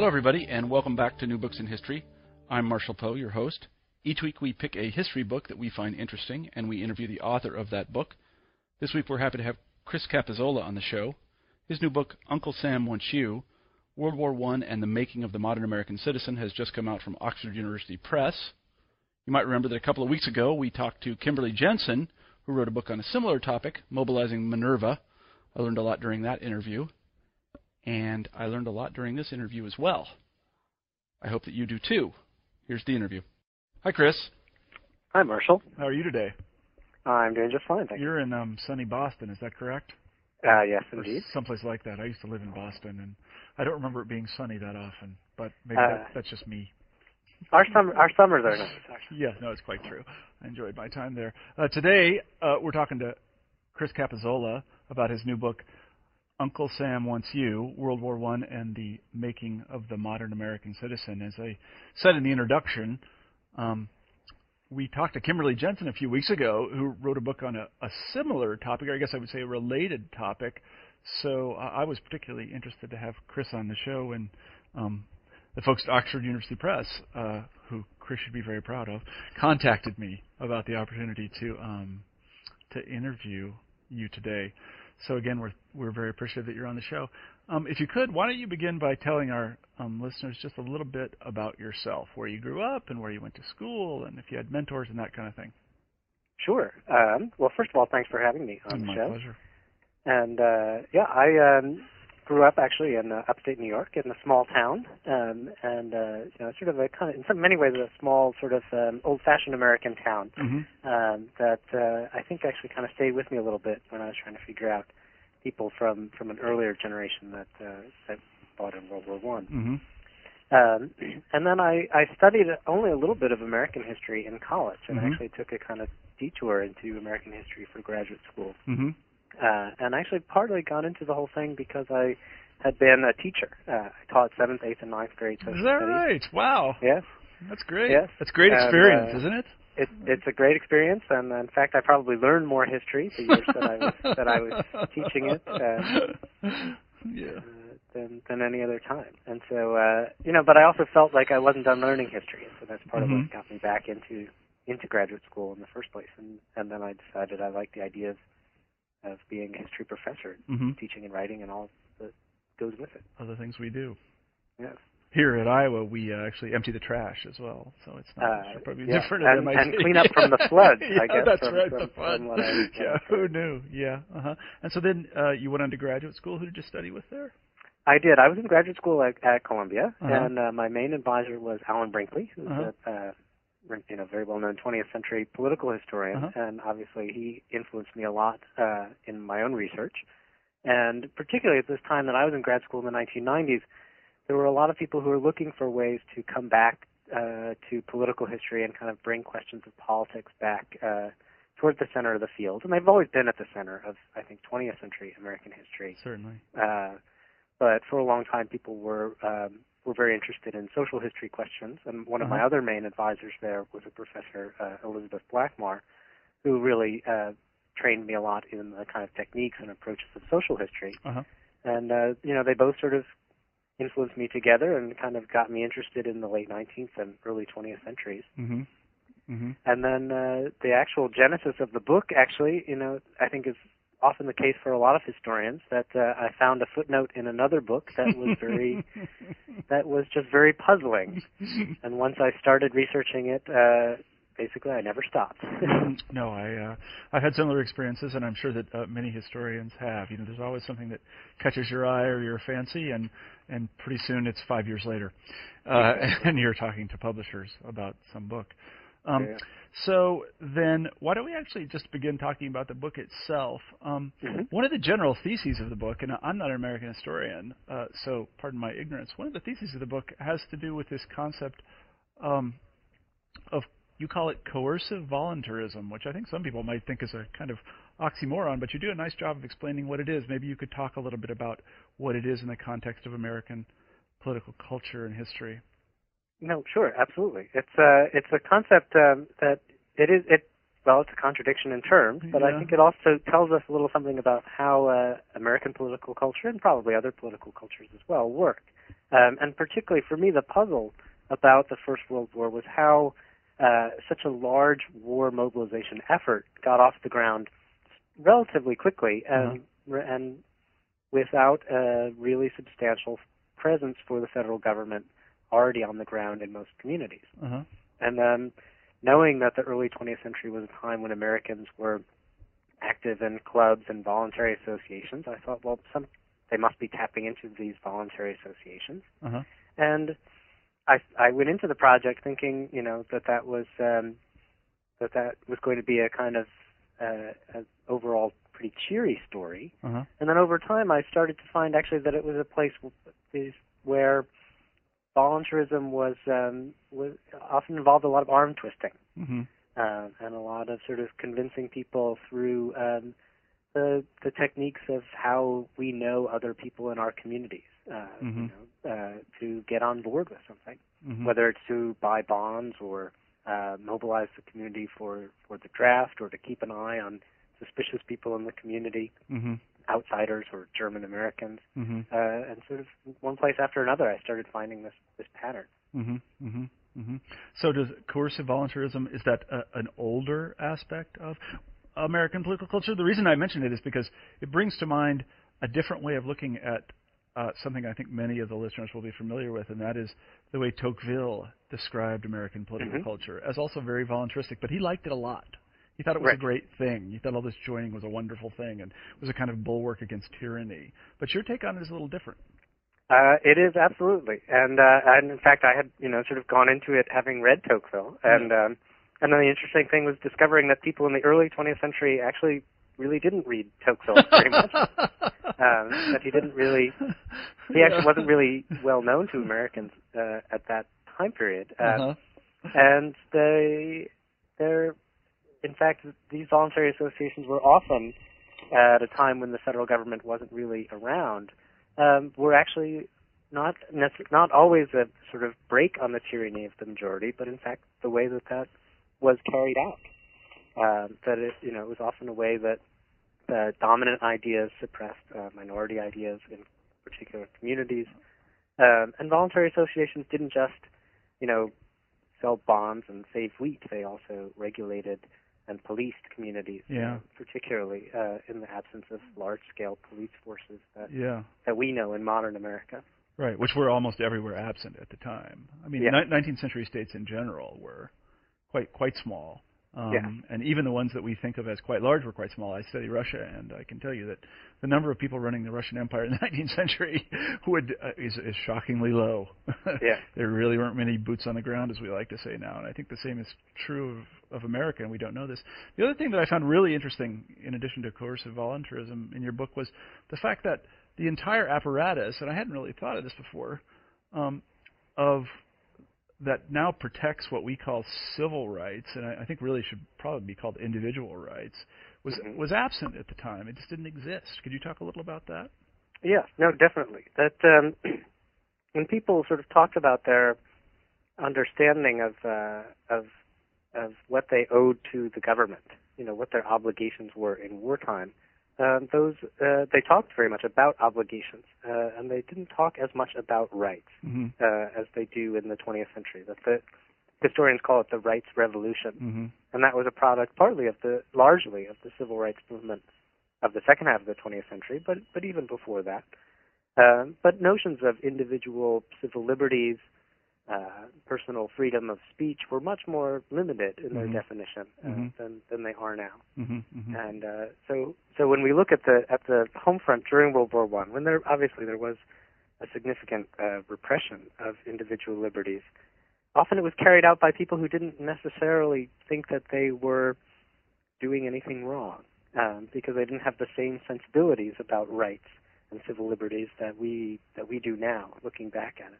Hello, everybody, and welcome back to New Books in History. I'm Marshall Poe, your host. Each week we pick a history book that we find interesting, and we interview the author of that book. This week we're happy to have Chris Capozzola on the show. His new book, Uncle Sam Wants You World War I and the Making of the Modern American Citizen, has just come out from Oxford University Press. You might remember that a couple of weeks ago we talked to Kimberly Jensen, who wrote a book on a similar topic, Mobilizing Minerva. I learned a lot during that interview and I learned a lot during this interview as well. I hope that you do too. Here's the interview. Hi, Chris. Hi, Marshall. How are you today? I'm doing just fine, thank You're in um, sunny Boston, is that correct? you. Uh, yes, Or indeed. someplace like that. I used to live in Boston, and I don't remember it being sunny that often, but maybe Uh, that, that's just me. Our summer, our summers are nice. Actually. Yeah, no, it's quite true. I enjoyed my time there. Uh, today, uh, we're talking to Chris Capozzola about his new book, Uncle Sam Wants You World War I and the Making of the Modern American Citizen. As I said in the introduction, um, we talked to Kimberly Jensen a few weeks ago, who wrote a book on a, a similar topic, or I guess I would say a related topic. So uh, I was particularly interested to have Chris on the show, and um, the folks at Oxford University Press, uh, who Chris should be very proud of, contacted me about the opportunity to um, to interview you today. So again, we're we're very appreciative that you're on the show. Um, if you could, why don't you begin by telling our um, listeners just a little bit about yourself, where you grew up and where you went to school, and if you had mentors and that kind of thing. Sure. Um, well, first of all, thanks for having me on the My show. pleasure. And uh, yeah, I um, grew up actually in uh, upstate New York in a small town, um, and uh, you know, sort of a kind of in some many ways a small sort of um, old-fashioned American town Mm-hmm. um, that uh, I think actually kind of stayed with me a little bit when I was trying to figure out people from from an earlier generation that uh, that fought in World War One. Mm-hmm. Um, and then I, I studied only a little bit of American history in college, and Mhm. actually took a kind of detour into American history for graduate school. Mm-hmm. Uh, and actually partly got into the whole thing because I had been a teacher. Uh, I taught seventh, eighth, and ninth grade social Is that studies. right? Wow. Yes, That's great. Yes. That's great And, experience, uh, isn't it? It, it's a great experience, and in fact, I probably learned more history the years that I was that I was teaching it. Uh, yeah. uh, than than any other time. And so uh you know, but I also felt like I wasn't done learning history, and so that's part of Mhm. what got me back into into graduate school in the first place. And and then I decided I liked the idea of of being a history professor, Mm-hmm. teaching and writing and all that goes with it. Other things we do. Yes. Here at Iowa, we uh, actually empty the trash as well, so it's not Uh, probably yeah, different and- and clean up from the floods, I guess, that's from- right, from- the flood. yeah, who knew? Yeah, uh-huh. And so then uh, you went on to graduate school. Who did you study with there? I did. I was in graduate school at, at Columbia, Uh-huh. and uh, my main advisor was Alan Brinkley, who's Uh-huh. a uh, you know very well known 20th century political historian, Uh-huh. and obviously he influenced me a lot uh, in my own research. And particularly at this time that I was in grad school in the 1990s, there were a lot of people who were looking for ways to come back uh, to political history and kind of bring questions of politics back uh, toward the center of the field. And they've always been at the center of, I think, 20th century American history. Certainly. Uh, but for a long time, people were um, were very interested in social history questions. And one of my Uh-huh. other main advisors there was a professor, uh, Elizabeth Blackmar, who really uh, trained me a lot in the kind of techniques and approaches of social history. Uh-huh. And uh, you know, they both sort of influenced me together and kind of got me interested in the late 19th and early 20th centuries. Mm-hmm. Mm-hmm. And then uh, the actual genesis of the book, actually, you know, I think is often the case for a lot of historians that uh, I found a footnote in another book that was very that was just very puzzling. And once I started researching it, uh, basically I never stopped. no, I uh, I've had similar experiences, and I'm sure that uh, many historians have. You know, there's always something that catches your eye or your fancy, and and pretty soon it's five years later, uh, and you're talking to publishers about some book. Um, Yeah. So then, why don't we actually just begin talking about the book itself? Um, Mhm. One of the general theses of the book, and I'm not an American historian, uh, so pardon my ignorance. One of the theses of the book has to do with this concept um, of you call it coercive voluntarism, which I think some people might think is a kind of oxymoron, but you do a nice job of explaining what it is. Maybe you could talk a little bit about what it is in the context of American political culture and history. No, sure, absolutely. It's a it's a concept um, that it is it well, it's a contradiction in terms, but I think it also tells us a little something about how uh, American political culture and probably other political cultures as well work. Um, and particularly for me, the puzzle about the First World War was how uh, such a large war mobilization effort got off the ground relatively quickly and and without a really substantial presence for the federal government already on the ground in most communities. Uh-huh. And then knowing that the early 20th century was a time when Americans were active in clubs and voluntary associations, I thought, well, some they must be tapping into these voluntary associations. Uh-huh. And I I went into the project thinking, you know, that that was um, that that was going to be a kind of uh, an overall pretty cheery story. Uh-huh. And then over time, I started to find actually that it was a place where voluntarism was um, was often involved a lot of arm twisting Mm-hmm. uh, and a lot of sort of convincing people through um, the the techniques of how we know other people in our communities, uh, Mhm. you know, uh, to get on board with something, Mm-hmm. whether it's to buy bonds or uh, mobilize the community for for the draft or to keep an eye on suspicious people in the community, Mm-hmm. outsiders or German Americans, Mm-hmm. uh, and sort of one place after another, I started finding this this pattern. Mm-hmm. Mm-hmm. Mm-hmm. So, does coercive voluntarism is that a, an older aspect of American political culture? The reason I mention it is because it brings to mind a different way of looking at uh, something I think many of the listeners will be familiar with, and that is the way Tocqueville described American political Mhm. culture as also very voluntaristic. But he liked it a lot. He thought it was Right. a great thing. He thought all this joining was a wonderful thing and was a kind of bulwark against tyranny. But your take on it is a little different. Uh, it is absolutely, and uh, and in fact, I had you know sort of gone into it having read Tocqueville, and um, and then the interesting thing was discovering that people in the early 20th century actually really didn't read Tocqueville very much. um, that he didn't really, he actually wasn't really well known to Americans uh, at that time period, um, Uh-huh. and they they're in fact these voluntary associations were often at a time when the federal government wasn't really around um, were actually not not always a sort of break on the tyranny of the majority, but in fact the way that that was carried out. Um, that it you know it was often a way that the dominant ideas suppressed uh, minority ideas in particular communities, um, and voluntary associations didn't just you know sell bonds and save wheat; they also regulated and policed communities, Yeah. particularly uh, in the absence of large-scale police forces that Yeah. that we know in modern America. Right, which were almost everywhere absent at the time. I mean, Yeah. ni- 19th century states in general were quite quite small. Um, Yeah. And even the ones that we think of as quite large were quite small. I study Russia, and I can tell you that the number of people running the Russian Empire in the 19th century would uh, is, is shockingly low. Yeah. there really weren't many boots on the ground, as we like to say now, and I think the same is true of, of America, and we don't know this. The other thing that I found really interesting, in addition to coercive voluntarism in your book, was the fact that the entire apparatus, and I hadn't really thought of this before, um, of that now protects what we call civil rights, and I, I think really should probably be called individual rights, was Mhm. was absent at the time. It just didn't exist. Could you talk a little about that? Yeah, no, definitely. That um, when people sort of talked about their understanding of uh, of of what they owed to the government, you know, what their obligations were in wartime, um, those uh, they talked very much about obligations, uh, and they didn't talk as much about rights Mm-hmm. uh, as they do in the 20th century. That the historians call it the rights revolution, Mm-hmm. and that was a product partly of the largely of the civil rights movement of the second half of the 20th century, but but even before that. Um, but notions of individual civil liberties, uh, personal freedom of speech were much more limited in their Mhm. definition uh, Mhm. than than they are now. Mm-hmm. Mm-hmm. And uh, so so when we look at the at the home front during World War One, when there obviously there was a significant uh, repression of individual liberties, often it was carried out by people who didn't necessarily think that they were doing anything wrong um, because they didn't have the same sensibilities about rights and civil liberties that we that we do now, looking back at it.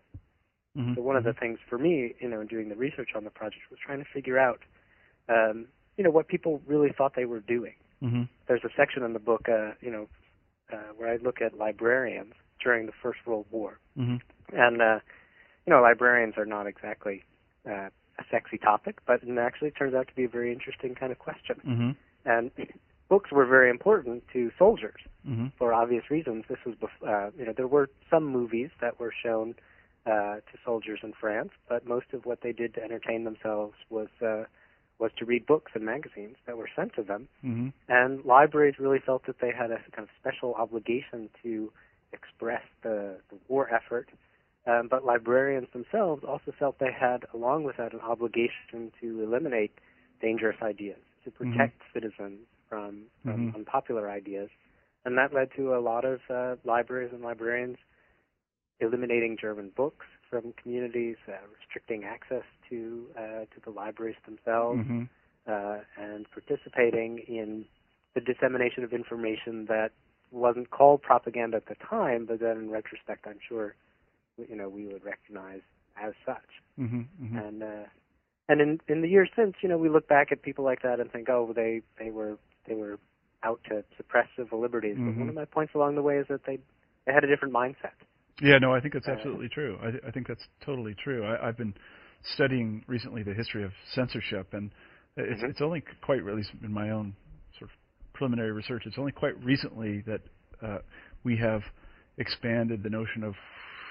Mm-hmm. So one of the things for me, you know, in doing the research on the project was trying to figure out, um, you know, what people really thought they were doing. Mm-hmm. There's a section in the book, uh, you know, uh, where I look at librarians during the First World War, Mm-hmm. and uh, you know, librarians are not exactly uh, a sexy topic, but it actually turns out to be a very interesting kind of question. Mm-hmm. And books were very important to soldiers Mm-hmm. for obvious reasons. This was, bef- uh, you know, there were some movies that were shown uh, to soldiers in France, but most of what they did to entertain themselves was uh, was to read books and magazines that were sent to them. Mm-hmm. And libraries really felt that they had a kind of special obligation to express the, the war effort. Um, but librarians themselves also felt they had, along with that, an obligation to eliminate dangerous ideas, to protect citizens from, from Mhm. unpopular ideas. And that led to a lot of uh, libraries and librarians eliminating German books from communities, uh, restricting access to uh, to the libraries themselves Mm-hmm. uh, and participating in the dissemination of information that wasn't called propaganda at the time, but then in retrospect, I'm sure, you know, we would recognize as such. Mm-hmm. Mm-hmm. And uh, and in in the years since, you know, we look back at people like that and think, oh, they they were they were out to suppress civil liberties. But Mhm. one of my points along the way is that they they had a different mindset. Yeah, no, I think that's absolutely true. I, th- I think that's totally true. I, I've been studying recently the history of censorship, and it's, Mhm. it's only quite, at least in my own sort of preliminary research, it's only quite recently that uh, we have expanded the notion of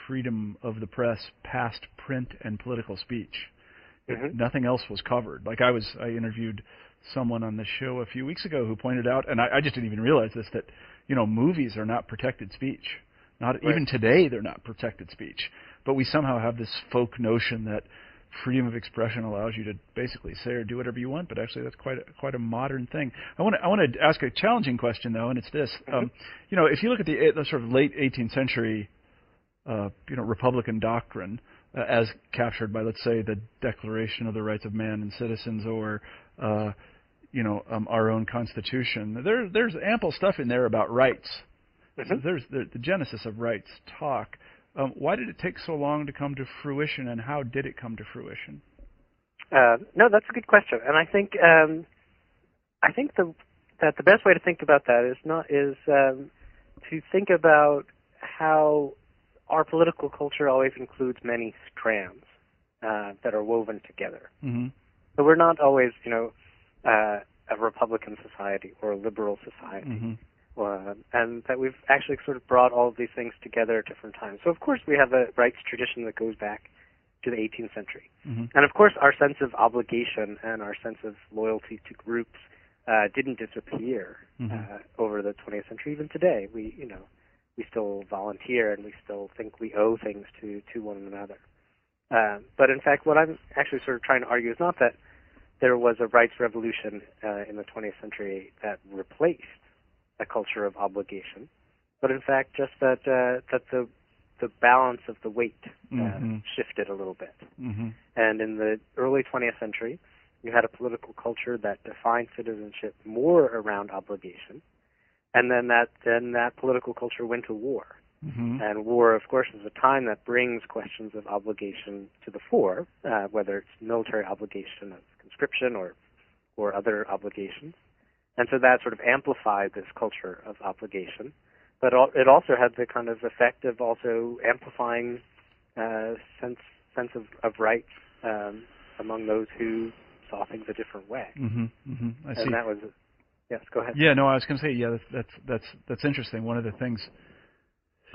freedom of the press past print and political speech. Mhm. Nothing else was covered. Like I was, I interviewed someone on the show a few weeks ago who pointed out, and I, I just didn't even realize this, that you know movies are not protected speech. Not Right. even today, they're not protected speech. But we somehow have this folk notion that freedom of expression allows you to basically say or do whatever you want. But actually, that's quite a, quite a modern thing. I want to I want to ask a challenging question though, and it's this: um, you know, if you look at the, the sort of late 18th century, uh, you know, Republican doctrine uh, as captured by, let's say, the Declaration of the Rights of Man and Citizens, or uh, you know, um, our own Constitution, there there's ample stuff in there about rights. Mhm. There's the, the genesis of rights talk. Um, why did it take so long to come to fruition, and how did it come to fruition? Uh, no, that's a good question, and I think um, I think the that the best way to think about that is not is um, to think about how our political culture always includes many strands uh, that are woven together. Mm-hmm. So we're not always, you know, uh, a Republican society or a liberal society, Mm-hmm. Uh, and that we've actually sort of brought all of these things together at different times. So of course we have a rights tradition that goes back to the 18th century. Mm-hmm. And of course, our sense of obligation and our sense of loyalty to groups uh, didn't disappear Mhm. uh, over the 20th century. Even today, we, you know, we still volunteer and we still think we owe things to to one another. Uh, but in fact, what I'm actually sort of trying to argue is not that there was a rights revolution uh, in the 20th century that replaced a culture of obligation, but in fact, just that uh, that the the balance of the weight uh, Mhm. shifted a little bit. Mm-hmm. And in the early 20th century, you had a political culture that defined citizenship more around obligation, and then that then that political culture went to war. Mm-hmm. And war, of course, is a time that brings questions of obligation to the fore, uh, whether it's military obligation of conscription or or other obligations. And so that sort of amplified this culture of obligation. But it also had the kind of effect of also amplifying uh, sense sense of, of rights um, among those who saw things a different way. Mm-hmm. Mm-hmm. I see. And that was, yes, go ahead. Yeah, no, I was going to say, yeah, that's that's that's that's interesting. One of the things,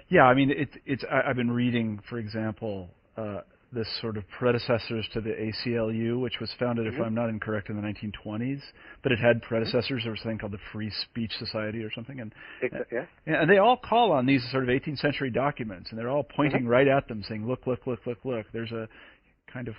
yeah, I mean, it's it's I, I've been reading, for example, uh, this sort of predecessors to the ACLU, which was founded, if Mhm. I'm not incorrect, in the 1920s, but it had predecessors. There was a thing called the Free Speech Society or something, and Exa- yes. yeah, and they all call on these sort of 18th century documents, and they're all pointing right at them, saying, "Look, look, look, look, look." There's a kind of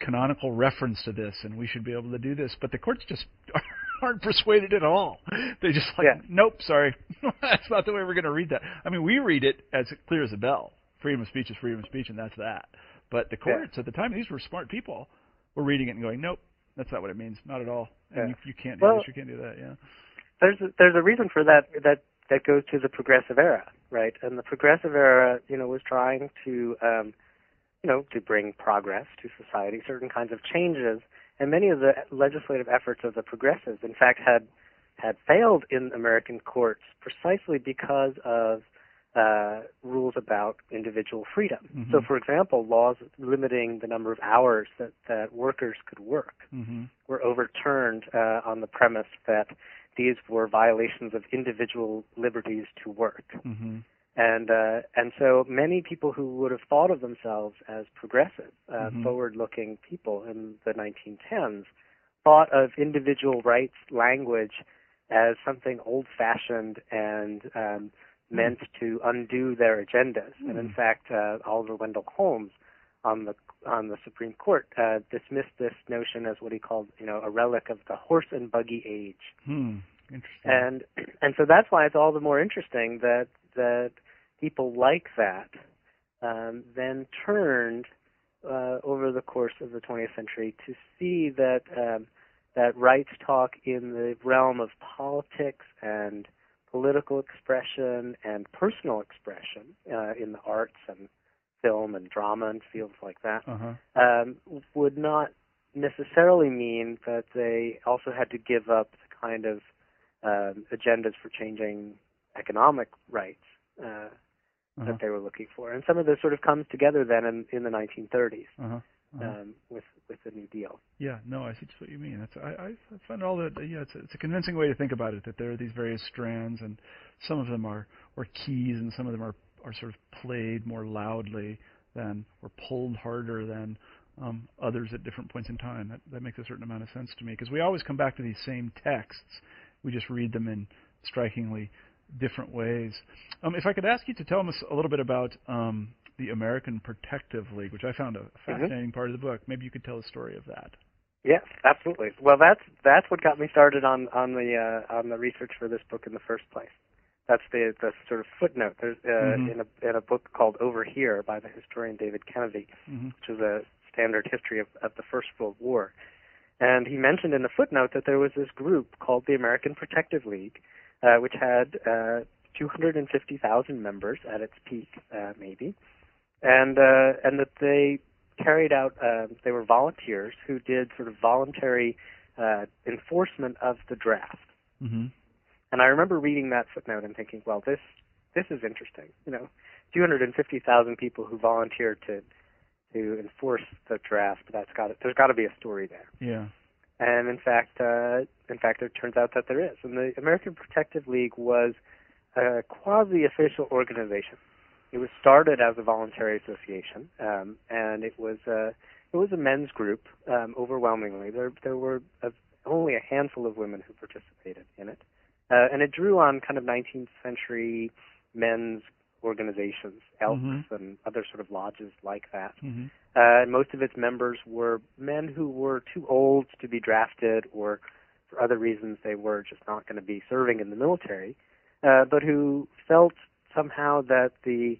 canonical reference to this, and we should be able to do this. But the courts just aren't persuaded at all. They just like, Yeah. "Nope, sorry, that's not the way we're going to read that." I mean, we read it as clear as a bell. Freedom of speech is freedom of speech, and that's that. But the courts at the time, these were smart people, were reading it and going, nope, that's not what it means, not at all. And Yeah. you, you can't do Well- this, you can't do that. Yeah. there's a, there's a reason for that that that goes to the progressive era, right? And the progressive era, you know, was trying to um, you know to bring progress to society, certain kinds of changes, and many of the legislative efforts of the progressives, in fact, had had failed in American courts precisely because of uh, rules about individual freedom. Mhm. So, for example, laws limiting the number of hours that, that workers could work hmm were overturned uh, on the premise that these were violations of individual liberties to work. hmm And uh, and so many people who would have thought of themselves as progressive, uh, Mhm. forward-looking people in the 1910s, thought of individual rights language as something old-fashioned and um, meant to undo their agendas. And in Hmm. fact, uh, Oliver Wendell Holmes on the on the Supreme Court uh, dismissed this notion as what he called, you know, a relic of the horse and buggy age. Hmm. Interesting. And and so that's why it's all the more interesting that that people like that um, then turned uh, over the course of the 20th century to see that um, that rights talk in the realm of politics and political expression and personal expression uh, in the arts and film and drama and fields like that uh-huh. um, would not necessarily mean that they also had to give up the kind of um, agendas for changing economic rights uh, Uh-huh. that they were looking for. And some of this sort of comes together then in, in the 1930s Uh-huh. Uh-huh. um, with with the New Deal. Yeah, no, I see just what you mean. That's I, I find all that. Yeah, it's a, it's a convincing way to think about it. That there are these various strands, and some of them are are keys, and some of them are are sort of played more loudly than or pulled harder than um, others at different points in time. That that makes a certain amount of sense to me because we always come back to these same texts. We just read them in strikingly different ways. Um, if I could ask you to tell us a little bit about um, the American Protective League, which I found a fascinating part of the book. Maybe you could tell the story of that. Yes, absolutely. Well, that's that's what got me started on on the uh, on the research for this book in the first place. That's the the sort of footnote. There's uh, Mhm. in a in a book called Over Here by the historian David Kennedy, hmm which is a standard history of, of the First World War. And he mentioned in the footnote that there was this group called the American Protective League, uh, which had uh, 250,000 members at its peak, uh, maybe, and uh, and that they carried out. Uh, they were volunteers who did sort of voluntary uh, enforcement of the draft. hmm And I remember reading that footnote and thinking, well, this this is interesting. You know, 250,000 people who volunteered to to enforce the draft. That's got to, there's got to be a story there. Yeah. And in fact, uh, in fact, it turns out that there is. And the American Protective League was a quasi-official organization. It was started as a voluntary association, um, and it was a it was a men's group. Um, overwhelmingly, there there were a, only a handful of women who participated in it, uh, and it drew on kind of 19th century men's organizations, elks Mhm. and other sort of lodges like that. hmm Uh, and most of its members were men who were too old to be drafted, or for other reasons they were just not going to be serving in the military, uh, but who felt somehow that the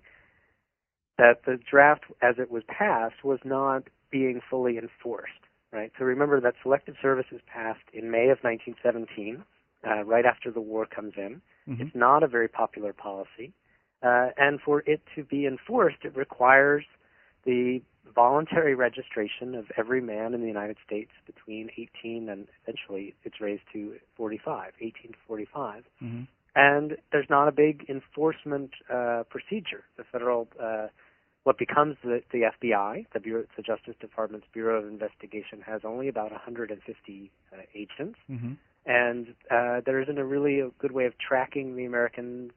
that the draft, as it was passed, was not being fully enforced. Right. So remember that selective service is passed in May of 1917, uh, right after the war comes in. hmm It's not a very popular policy. Uh, and for it to be enforced, it requires the voluntary registration of every man in the United States between 18 and eventually it's raised to 45, 18 to 45. hmm And there's not a big enforcement uh, procedure. The federal, uh, what becomes the, the FBI, the Bureau, the Justice Department's Bureau of Investigation, has only about 150 uh, agents hmm and uh, there isn't a really a good way of tracking the American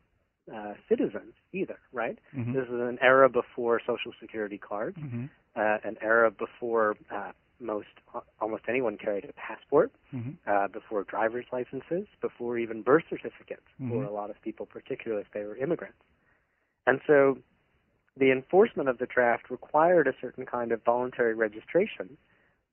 uh, citizens either, right? hmm This is an era before Social Security cards, hmm uh, an era before uh, most almost anyone carried a passport, hmm uh, before driver's licenses, before even birth certificates for Mhm. a lot of people, particularly if they were immigrants. And so the enforcement of the draft required a certain kind of voluntary registration,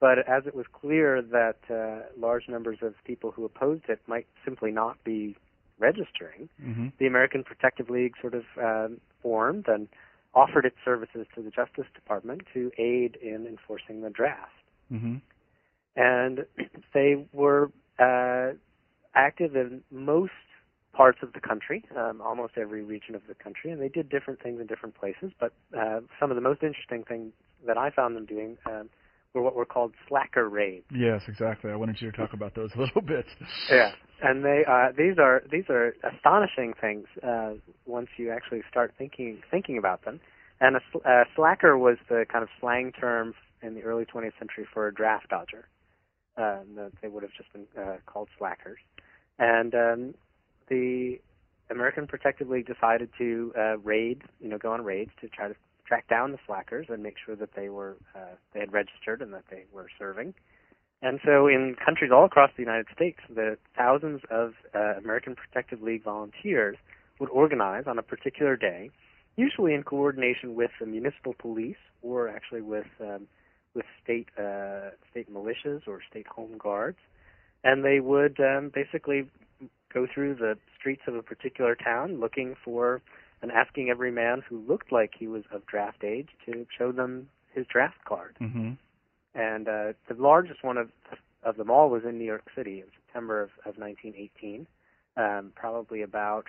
but as it was clear that uh, large numbers of people who opposed it might simply not be registering, hmm the American Protective League sort of um, formed, and offered its services to the Justice Department to aid in enforcing the draft. Mm-hmm. And they were uh, active in most parts of the country, um, almost every region of the country, and they did different things in different places. But uh, some of the most interesting things that I found them doing um, were what were called slacker raids. Yes, exactly. I wanted you to talk about those a little bit. Yeah, and they uh, these are these are astonishing things uh, once you actually start thinking thinking about them. And a, sl- a slacker was the kind of slang term in the early 20th century for a draft dodger. Uh, they would have just been uh, called slackers. And um, the American Protective League decided to uh, raid, you know, go on raids to try to track down the slackers and make sure that they were uh, they had registered and that they were serving. And so, in countries all across the United States, the thousands of uh, American Protective League volunteers would organize on a particular day, usually in coordination with the municipal police or actually with um, with state uh, state militias or state home guards, and they would um, basically go through the streets of a particular town looking for and asking every man who looked like he was of draft age to show them his draft card. Mm-hmm. And uh, the largest one of of them all was in New York City in September of, of 1918. Um, probably about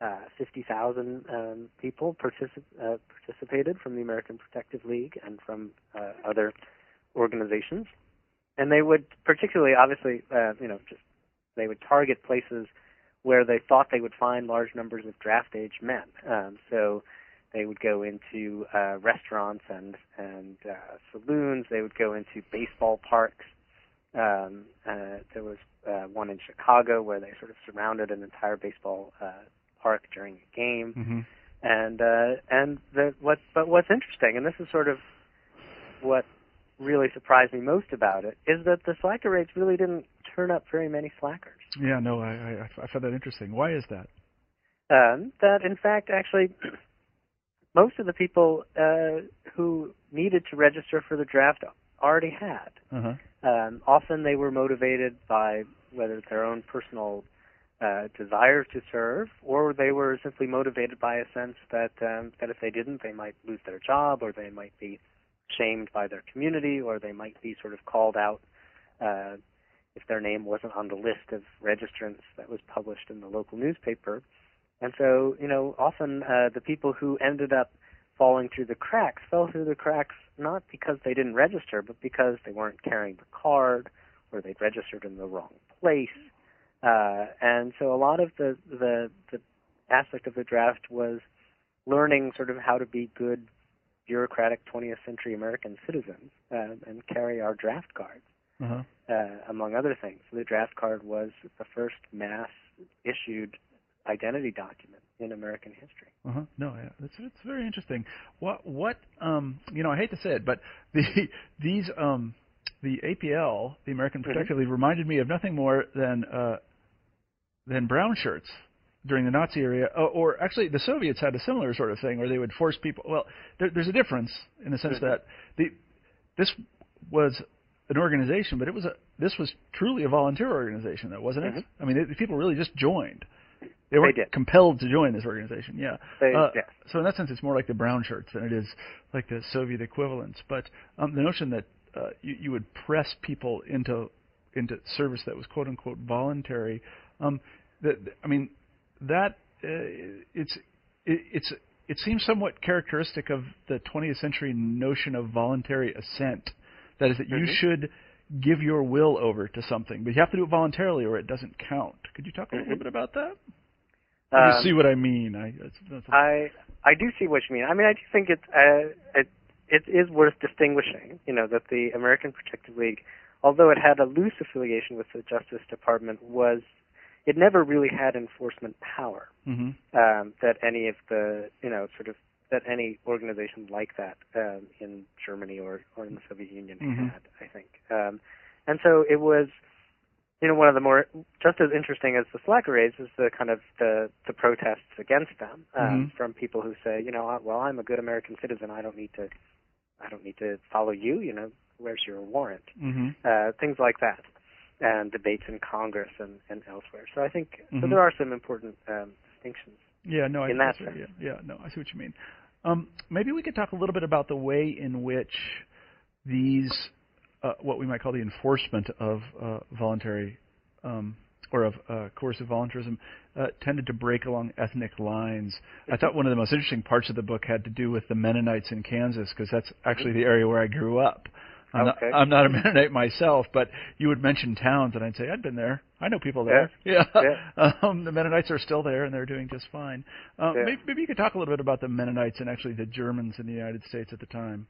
uh, 50,000 um, people particip- uh, participated from the American Protective League and from uh, other organizations. And they would particularly, obviously, uh, you know, just they would target places where they thought they would find large numbers of draft age men. Um, so they would go into uh, restaurants and and saloons. They would go into baseball parks. Um, there was one in Chicago where they sort of surrounded an entire baseball park during a game. Mm-hmm. And uh, and the what but what's interesting, and this is sort of what really surprised me most about it, is that the slacker rates really didn't turn up very many slackers. Yeah, no, I I, I found that interesting. Why is that? Um, that in fact, actually, most of the people uh, who needed to register for the draft already had. Uh-huh. Um, often they were motivated by whether their own personal uh, desire to serve, or they were simply motivated by a sense that um, that if they didn't, they might lose their job, or they might be shamed by their community, or they might be sort of called out uh, if their name wasn't on the list of registrants that was published in the local newspaper. And so, you know, often uh, the people who ended up falling through the cracks fell through the cracks not because they didn't register, but because they weren't carrying the card, or they'd registered in the wrong place. Uh, and so a lot of the, the the aspect of the draft was learning sort of how to be good bureaucratic 20th century American citizens uh, and carry our draft cards, Uh-huh. uh, among other things. The draft card was the first mass issued identity document in American history. Uh-huh. No, yeah, it's it's very interesting. What what um you know I hate to say it, but the these um the APL, the American Protective League, reminded me of nothing more than uh than brown shirts during the Nazi era, or, or actually the Soviets had a similar sort of thing where they would force people. Well, there, there's a difference in the sense Mhm. that the this was an organization, but it was a this was truly a volunteer organization, though, wasn't it? Mhm. I mean, the people really just joined. They weren't compelled to join this organization. Yeah. They, Uh, yes. So in that sense, it's more like the brown shirts than it is like the Soviet equivalents. But um, the notion that uh, you, you would press people into into service that was quote unquote voluntary, um, that I mean, that uh, it's it, it's it seems somewhat characteristic of the 20th century notion of voluntary assent. That is that you Mhm. should give your will over to something, but you have to do it voluntarily or it doesn't count. Could you talk a little Mhm. bit about that? Um, you see what I mean? I, that's, that's I I do see what you mean. I mean, I do think it's uh, it it is worth distinguishing. You know that the American Protective League, although it had a loose affiliation with the Justice Department, was it never really had enforcement power hmm um, that any of the you know sort of that any organization like that um, in Germany or or in the Soviet Union Mhm. had. I think, um, and so it was. You know, one of the more just as interesting as the slacker raids is the kind of the the protests against them um, Mhm. from people who say, you know, "Uh, well, I'm a good American citizen. I don't need to, I don't need to follow you. You know, where's your warrant? hmm Uh, things like that, and debates in Congress and, and elsewhere. So I think so Mhm. there are some important um, distinctions. Yeah, no, I In that sense. Yeah, yeah, no, I see what you mean. Um, maybe we could talk a little bit about the way in which these, uh, what we might call the enforcement of uh, voluntary um, or of uh, coercive voluntarism, uh, tended to break along ethnic lines. I thought one of the most interesting parts of the book had to do with the Mennonites in Kansas, because that's actually the area where I grew up. I'm, Okay. not, I'm not a Mennonite myself, but you would mention towns, and I'd say I'd been there. I know people there. Yeah. Yeah. Um, the Mennonites are still there, and they're doing just fine. Um, Yeah. maybe, maybe you could talk a little bit about the Mennonites and actually the Germans in the United States at the time.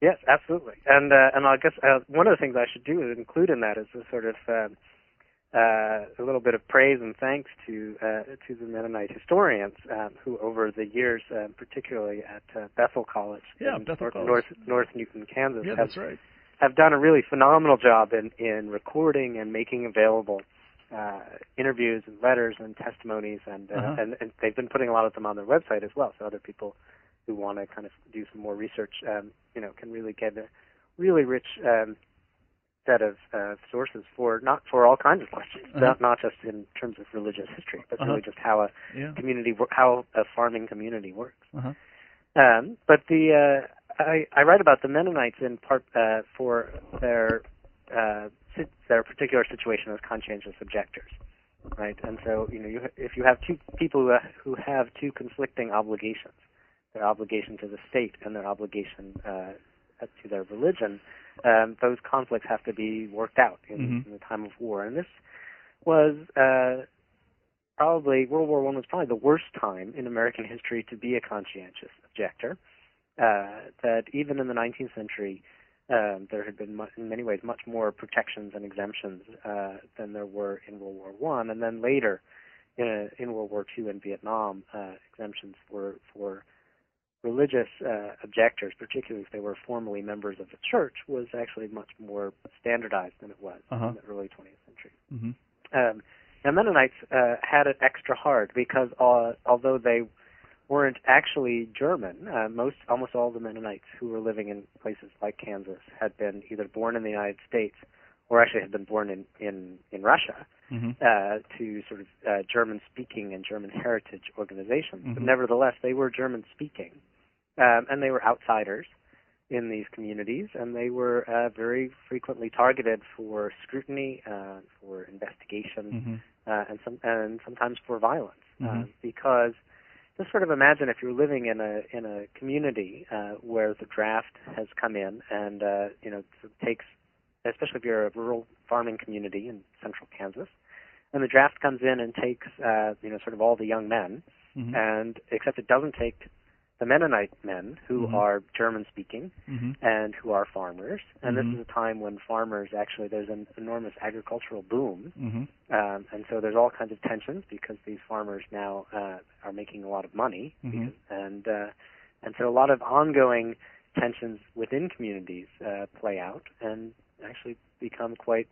Yes, absolutely. And uh, and I guess uh, one of the things I should do is include in that is the sort of um, uh, a little bit of praise and thanks to uh, to the Mennonite historians um, who, over the years, uh, particularly at uh, Bethel College Yeah, in Bethel North, College. North North Newton, Kansas, Yeah, have that's right. have done a really phenomenal job in in recording and making available uh, interviews and letters and testimonies, and, uh, Uh-huh. and and they've been putting a lot of them on their website as well. So other people who want to kind of do some more research, um, you know, can really get a really rich um, set of uh, sources for not for all kinds of questions, Uh-huh. not not just in terms of religious history, but Uh-huh. really just how a Yeah. community how a farming community works. Uh-huh. Um, but the uh, I, I write about the Mennonites in part uh, for their uh, si- their particular situation as conscientious objectors, right? And so you know, you, if you have two people who, who have two conflicting obligations, their obligation to the state and their obligation uh, to their religion, um, those conflicts have to be worked out in, Mhm. in the time of war. And this was uh, probably World War One was probably the worst time in American history to be a conscientious objector. Uh, that even in the 19th century, um, there had been, mu- in many ways, much more protections and exemptions uh, than there were in World War One, and then later, in, a, in World War Two and Vietnam, uh, exemptions were for religious uh, objectors, particularly if they were formerly members of the church, was actually much more standardized than it was Uh-huh. in the early 20th century. hmm Um, now Mennonites uh, had it extra hard because uh, although they weren't actually German, uh, most almost all the Mennonites who were living in places like Kansas had been either born in the United States or actually had been born in in, in Russia hmm uh, to sort of uh, German-speaking and German heritage organizations. But Mhm. nevertheless, they were German-speaking, um, and they were outsiders in these communities, and they were uh, very frequently targeted for scrutiny, uh, for investigation, hmm uh, and some and sometimes for violence, uh, Mhm. because just sort of imagine if you're living in a in a community uh, where the draft has come in and uh, you know takes, especially if you're a rural farming community in central Kansas, and the draft comes in and takes uh, you know sort of all the young men, hmm and except it doesn't take the Mennonite men who Mhm. are German speaking hmm and who are farmers, and Mhm. this is a time when farmers actually there's an enormous agricultural boom hmm um, and so there's all kinds of tensions because these farmers now uh, are making a lot of money, Mhm. because, and uh, and so a lot of ongoing tensions within communities uh, play out and actually become quite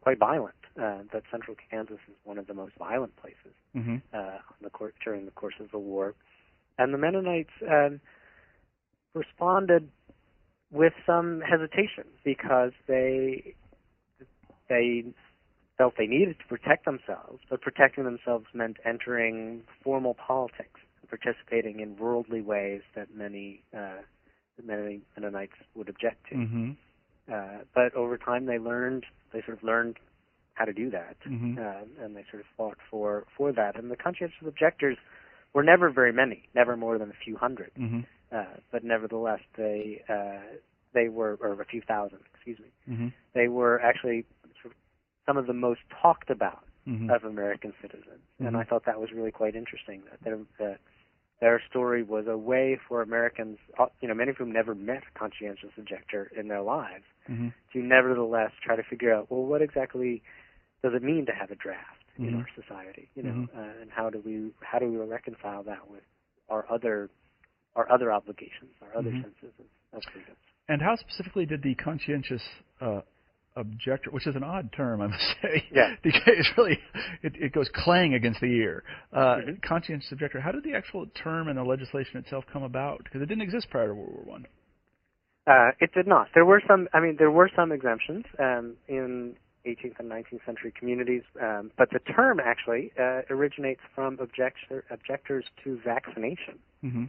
quite violent. Uh, that central Kansas is one of the most violent places hmm uh, on the cour- during the course of the war, and the Mennonites um, responded with some hesitation because they they felt they needed to protect themselves, but protecting themselves meant entering formal politics, and participating in worldly ways that many uh, that many Mennonites would object to. hmm Uh, but over time, they learned they sort of learned how to do that, Mhm. um, and they sort of fought for for that. And the conscientious objectors were never very many, never more than a few hundred, hmm uh, but nevertheless, they uh, they were or a few thousand, excuse me. hmm They were actually some of the most talked about hmm of American citizens, and Mhm. I thought that was really quite interesting. That their that their story was a way for Americans, uh, you know, many of whom never met a conscientious objector in their lives, hmm to nevertheless try to figure out, well, what exactly does it mean to have a draft in Mhm. our society, you know, Mhm. uh, and how do we how do we reconcile that with our other our other obligations, our other Mhm. senses of. And how specifically did the conscientious uh, objector, which is an odd term, I must say, Yeah. because it's really it, it goes clang against the ear. Uh, Mhm. Conscientious objector. How did the actual term and the legislation itself come about? Because it didn't exist prior to World War One. Uh, it did not. There were some. I mean, there were some exemptions um, in 18th and 19th century communities, um, but the term actually uh, originates from objector, objectors to vaccination. Mm-hmm.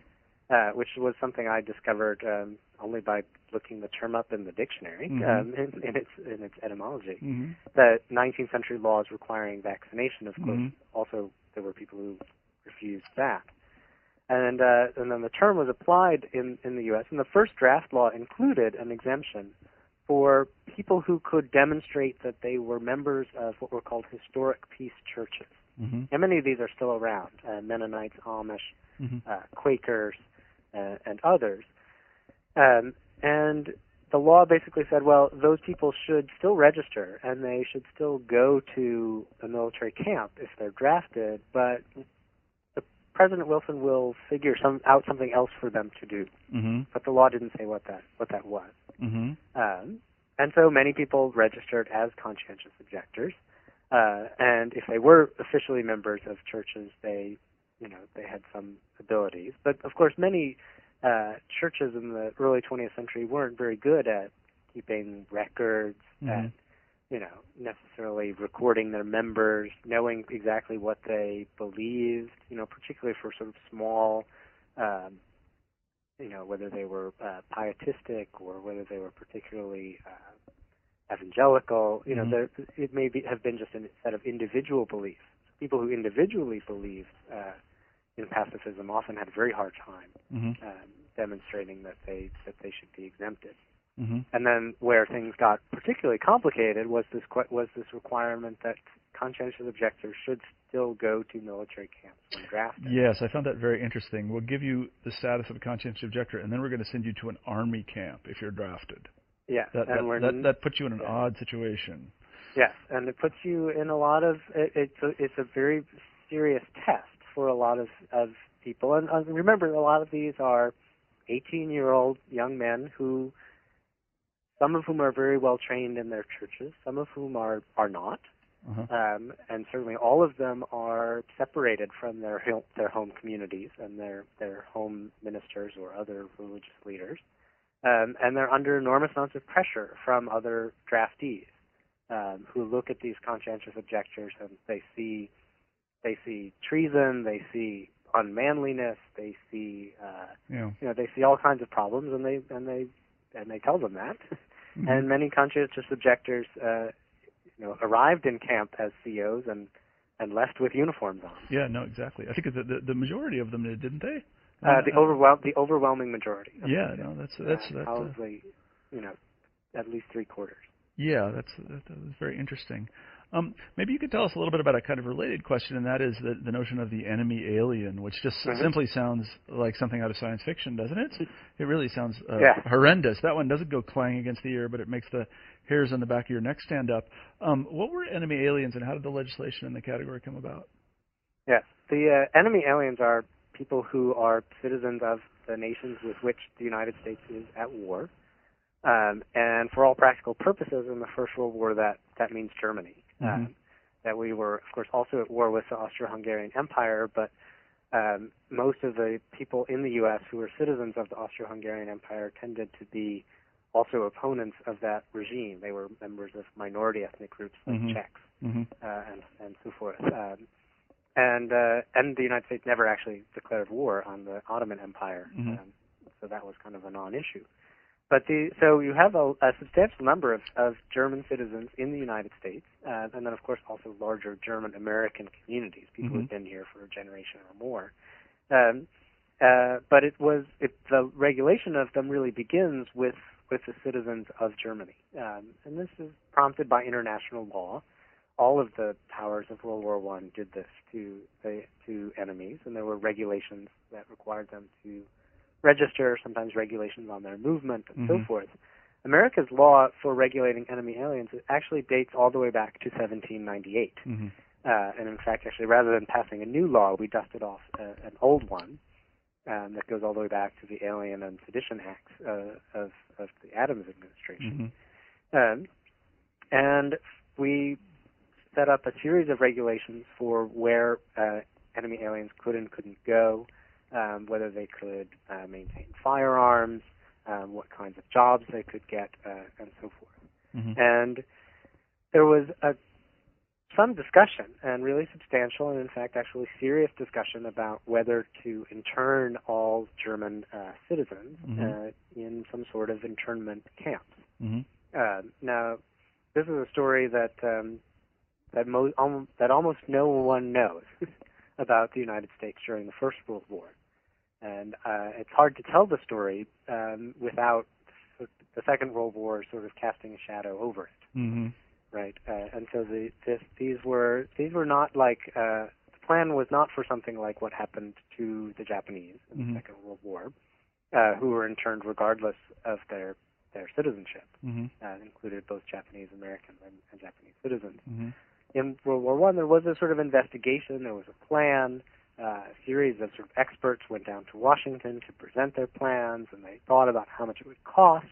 uh, which was something I discovered um, only by looking the term up in the dictionary Mhm. um, in, in its in its etymology. hmm The 19th century laws requiring vaccination, of course, Mhm. also there were people who refused that. And uh, and then the term was applied in in the U.S. and the first draft law included an exemption for people who could demonstrate that they were members of what were called historic peace churches. hmm And many of these are still around: uh, Mennonites, Amish, hmm uh, Quakers, uh, and others. Um, and the law basically said, well, those people should still register and they should still go to a military camp if they're drafted, but President Wilson will figure some out something else for them to do. hmm But the law didn't say what that what that was. hmm Um, and so many people registered as conscientious objectors. Uh, and if they were officially members of churches, they, you know, they had some abilities. But of course, many uh, churches in the early 20th century weren't very good at keeping records, Mhm. at, you know, necessarily recording their members, knowing exactly what they believed. You know, particularly for sort of small. Um, you know, whether they were uh, pietistic or whether they were particularly uh, evangelical. You know, Mhm. there, it may be, have been just a set of individual beliefs. People who individually believed uh, in pacifism often had a very hard time hmm um, demonstrating that they that they should be exempted. Hmm And then where things got particularly complicated was this was this requirement that conscientious objectors should still go to military camps when drafted. Yes, I found that very interesting. We'll give you the status of a conscientious objector, and then we're going to send you to an army camp if you're drafted. Yes, That that, that, that puts you in an yeah. odd situation. Yes, and it puts you in a lot of it, it's a, it's a very serious test for a lot of of people. And uh, remember, a lot of these are 18 year old young men who, some of whom are very well trained in their churches, some of whom are are not, Uh-huh. um, and certainly all of them are separated from their their home communities and their their home ministers or other religious leaders, um, and they're under enormous amounts of pressure from other draftees um, who look at these conscientious objectors and they see they see treason, they see unmanliness, they see uh, Yeah. you know they see all kinds of problems, and they and they and they tell them that. Mhm. And many conscientious objectors, uh, you know, arrived in camp as COs and and left with uniforms on. Yeah, no, exactly. I think the the, the majority of them did, didn't they? Uh, the Uh, overwhelm the overwhelming majority. Yeah, no, that's Uh, that's that's uh, probably you know at least three quarters. yeah, that's that, that very interesting. Um, maybe you could tell us a little bit about a kind of related question, and that is the, the notion of the enemy alien, which just Mhm. simply sounds like something out of science fiction, doesn't it? It really sounds uh, Yeah. horrendous. That one doesn't go clang against the ear, but it makes the hairs on the back of your neck stand up. Um, what were enemy aliens, and how did the legislation in the category come about? Yes, the uh, enemy aliens are people who are citizens of the nations with which the United States is at war. Um, and for all practical purposes, in the First World War, that that means Germany. Mhm. Um, that we were, of course, also at war with the Austro-Hungarian Empire, but um, most of the people in the U.S. who were citizens of the Austro-Hungarian Empire tended to be also opponents of that regime. They were members of minority ethnic groups like Mhm. Czechs hmm uh, and and so forth. Um, and uh, and the United States never actually declared war on the Ottoman Empire, Mhm. um, so that was kind of a non-issue. But the so you have a, a substantial number of, of German citizens in the United States, uh, and then of course also larger German American communities, people Mhm. who've been here for a generation or more. Um, uh, but it was it, the regulation of them really begins with with the citizens of Germany, um, and this is prompted by international law. All of the powers of World War One did this to the to enemies, and there were regulations that required them to register, sometimes regulations on their movement, and so Mhm. forth. America's law for regulating enemy aliens actually dates all the way back to 1798. hmm Uh, and in fact, actually, rather than passing a new law, we dusted off uh, an old one um, that goes all the way back to the Alien and Sedition Acts uh, of, of the Adams administration. hmm Um, and we set up a series of regulations for where uh, enemy aliens could and couldn't go, um, whether they could uh, maintain firearms, um, what kinds of jobs they could get, uh, and so forth. hmm And there was a some discussion, and really substantial, and in fact, actually serious discussion about whether to intern all German uh, citizens Mhm. uh, in some sort of internment camps. hmm Uh, now, this is a story that um, that, mo- um, that almost no one knows about the United States during the First World War, and uh, it's hard to tell the story um, without the Second World War sort of casting a shadow over it hmm right? Uh, and so the this, these were these were not like uh, the plan was not for something like what happened to the Japanese in Mhm. the Second World War, uh, who were interned regardless of their their citizenship. hmm Uh, included both Japanese Americans and, and Japanese citizens. hmm In World War One, there was a sort of investigation. There was a plan. Uh, a series of sort of experts went down to Washington to present their plans, and they thought about how much it would cost.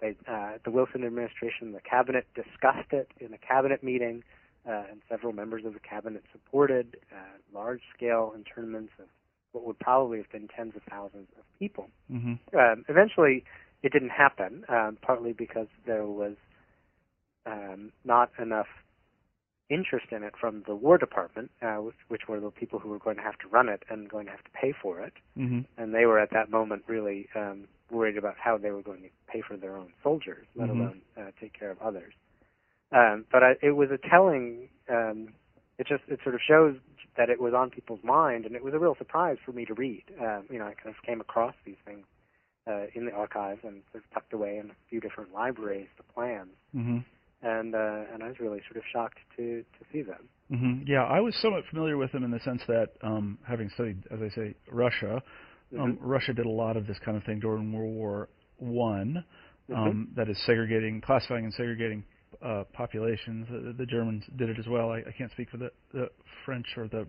They, uh, the Wilson administration, the cabinet discussed it in a cabinet meeting, uh, and several members of the cabinet supported uh, large-scale internments of what would probably have been tens of thousands of people. hmm Um, eventually, it didn't happen, um, partly because there was um, not enough interest in it from the War Department, uh, which, were the people who were going to have to run it and going to have to pay for it. hmm And they were at that moment really um, worried about how they were going to pay for their own soldiers, let Mhm. alone uh, take care of others. Um, but I, it was a telling. Um, it just it sort of shows that it was on people's mind, and it was a real surprise for me to read. Um, you know, I kind of came across these things uh, in the archives and sort of tucked away in a few different libraries, the plans, hmm and uh, and I was really sort of shocked to to see them. hmm Yeah, I was somewhat familiar with them in the sense that, um, having studied, as I say, Russia, um, Russia did a lot of this kind of thing during World War One. Um, that is segregating, classifying, and segregating uh, populations. The, the Germans did it as well. I, I can't speak for the, the French or the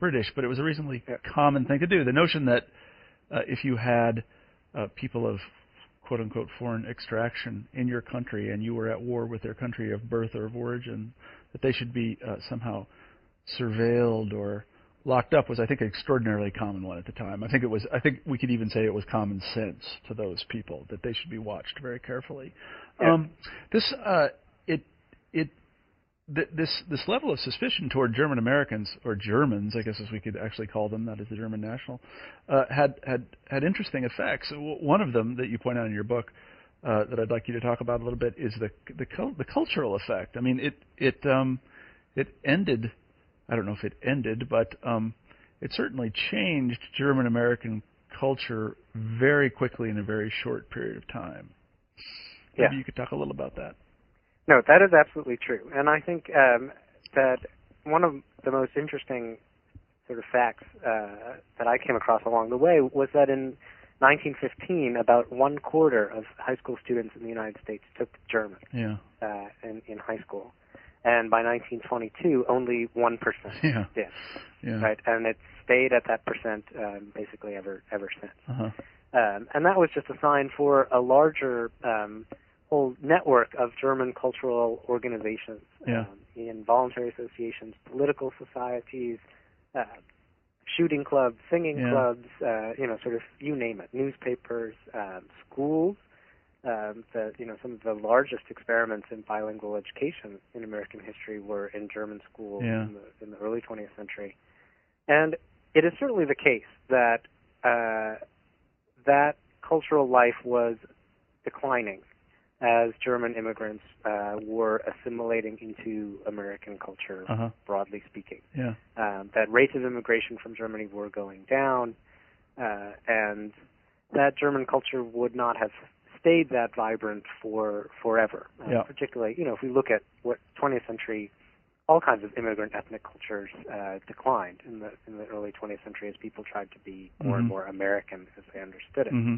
British, but it was a reasonably Yeah. common thing to do. The notion that uh, if you had uh, people of quote unquote foreign extraction in your country and you were at war with their country of birth or of origin, that they should be uh, somehow surveilled or locked up was, I think, an extraordinarily common one at the time. I think it was. I think we could even say it was common sense to those people that they should be watched very carefully. Yeah. Um, this uh, th- this this level of suspicion toward German Americans or Germans, I guess as we could actually call them, that is the German national, uh, had had had interesting effects. One of them that you point out in your book. Uh, that I'd like you to talk about a little bit is the the, cul- the cultural effect. I mean, it it um, it ended. I don't know if it ended, but um, it certainly changed German American culture very quickly in a very short period of time. Maybe Yeah. you could talk a little about that. No, that is absolutely true, and I think um, that one of the most interesting sort of facts uh, that I came across along the way was that in 1915, about one quarter of high school students in the United States took German Yeah. uh, in, in high school, and by 1922, only one percent Yeah. did. Yeah. Right, and it stayed at that percent um, basically ever ever since. Uh-huh. Um, and that was just a sign for a larger um, whole network of German cultural organizations, Yeah. um, in voluntary associations, political societies, uh, shooting clubs, singing Yeah. clubs, uh, you know, sort of you name it, newspapers, um, schools. Um, the, you know, some of the largest experiments in bilingual education in American history were in German schools Yeah. in, the, in the early 20th century. And it is certainly the case that uh, that cultural life was declining as German immigrants uh, were assimilating into American culture, Uh-huh. broadly speaking. Yeah. Um, that rates of immigration from Germany were going down, uh, and that German culture would not have stayed that vibrant for forever. Uh, Yeah. Particularly, you know, if we look at what 20th century, all kinds of immigrant ethnic cultures uh, declined in the in the early 20th century as people tried to be more Mhm. and more American as they understood it. hmm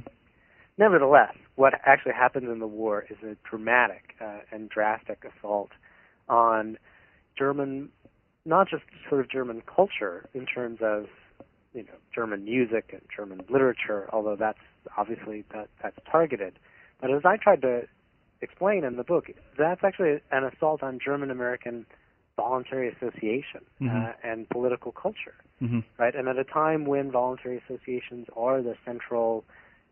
Nevertheless, what actually happens in the war is a dramatic uh, and drastic assault on German, not just sort of German culture in terms of you know German music and German literature, although that's obviously that that's targeted. But as I tried to explain in the book, that's actually an assault on German American voluntary association uh, Mhm. and political culture hmm right? And at a time when voluntary associations are the central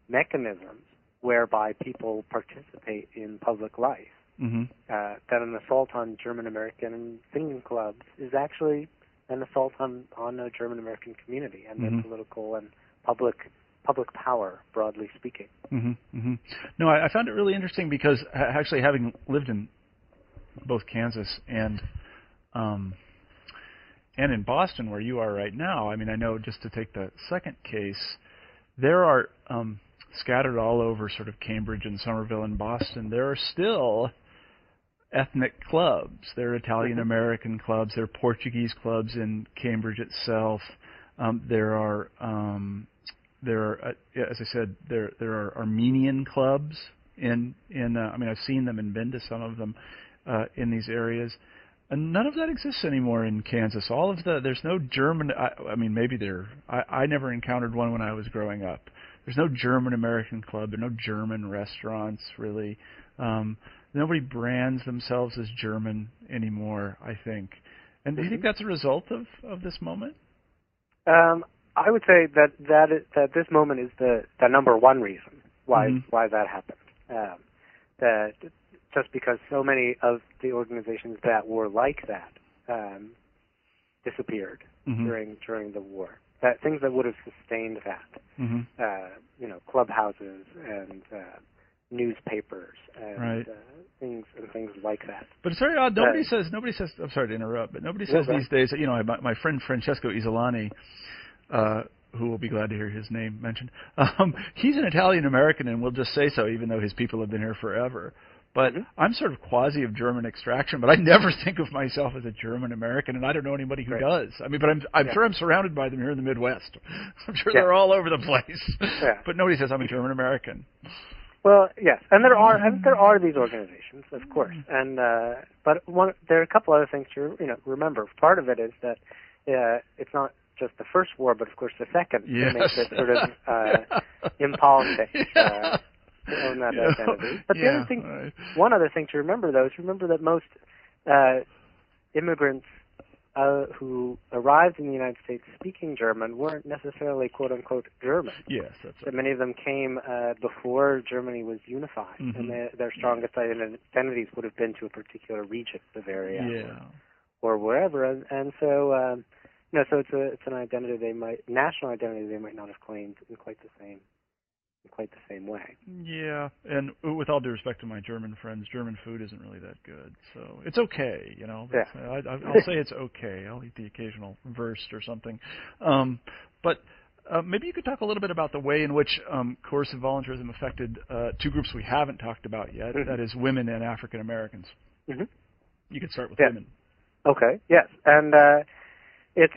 mechanisms whereby people participate in public life, Mm-hmm. uh, that an assault on German American singing clubs is actually an assault on on a German American community and Mhm. their political and public public power, broadly speaking. hmm hmm No, I, I found it really interesting because actually having lived in both Kansas and um, and in Boston, where you are right now, I mean, I know just to take the second case, there are um, scattered all over sort of Cambridge and Somerville and Boston. There are still ethnic clubs. There are Italian American clubs. There are Portuguese clubs in Cambridge itself. Um, there are um, there are, uh, as I said, there there are Armenian clubs in in. Uh, I mean, I've seen them and been to some of them uh, in these areas. And none of that exists anymore in Kansas. All of the there's no German. I, I mean, maybe there. I, I never encountered one when I was growing up. There's no German American club. There are no German restaurants really. Um, nobody brands themselves as German anymore. I think. And do you think that's a result of of this moment? Um, I would say that that is, that this moment is the the number one reason why Mhm. why that happened. Um, that just because so many of the organizations that were like that um, disappeared Mhm. during during the war. That things that would have sustained that. hmm uh, you know, clubhouses and uh, newspapers and Right. uh, things and things like that. But it's very odd. Nobody says. Nobody says. I'm sorry to interrupt, but nobody says these days. You know, my, my friend Francesco Isolani, uh, who will be glad to hear his name mentioned. Um, he's an Italian American, and we'll just say so, even though his people have been here forever. But Mhm. I'm sort of quasi of German extraction, but I never think of myself as a German American, and I don't know anybody who Right. does. I mean, but I'm I'm Yeah. sure I'm surrounded by them here in the Midwest. I'm sure Yeah. they're all over the place. Yeah. But nobody says I'm a German American. Well, yes, and there are and there are these organizations, of course, Mm-hmm. and uh, but one there are a couple other things to you know remember. Part of it is that uh, it's not just the first war, but of course the second Yes. makes it sort of uh, impolitic uh, own that. But the Yeah, other thing, right. one other thing to remember though is remember that most uh, immigrants uh, who arrived in the United States speaking German weren't necessarily quote unquote German. Yes, that's That right. many of them came uh, before Germany was unified, Mhm. and their, their strongest ident- identities would have been to a particular region, Bavaria, Yeah. or wherever. And, and so, um, you know, so it's a it's an identity they might national identity they might not have claimed in quite the same in quite the same way. Yeah, and with all due respect to my German friends, German food isn't really that good, so it's okay, you know. Yeah. I, I, I'll say it's okay. I'll eat the occasional Wurst or something, um, but. Uh, maybe you could talk a little bit about the way in which um, coercive voluntarism affected uh, two groups we haven't talked about yet. Mhm. That is, women and African Americans. hmm You could start with Yeah. women. Okay. Yes, and uh, it's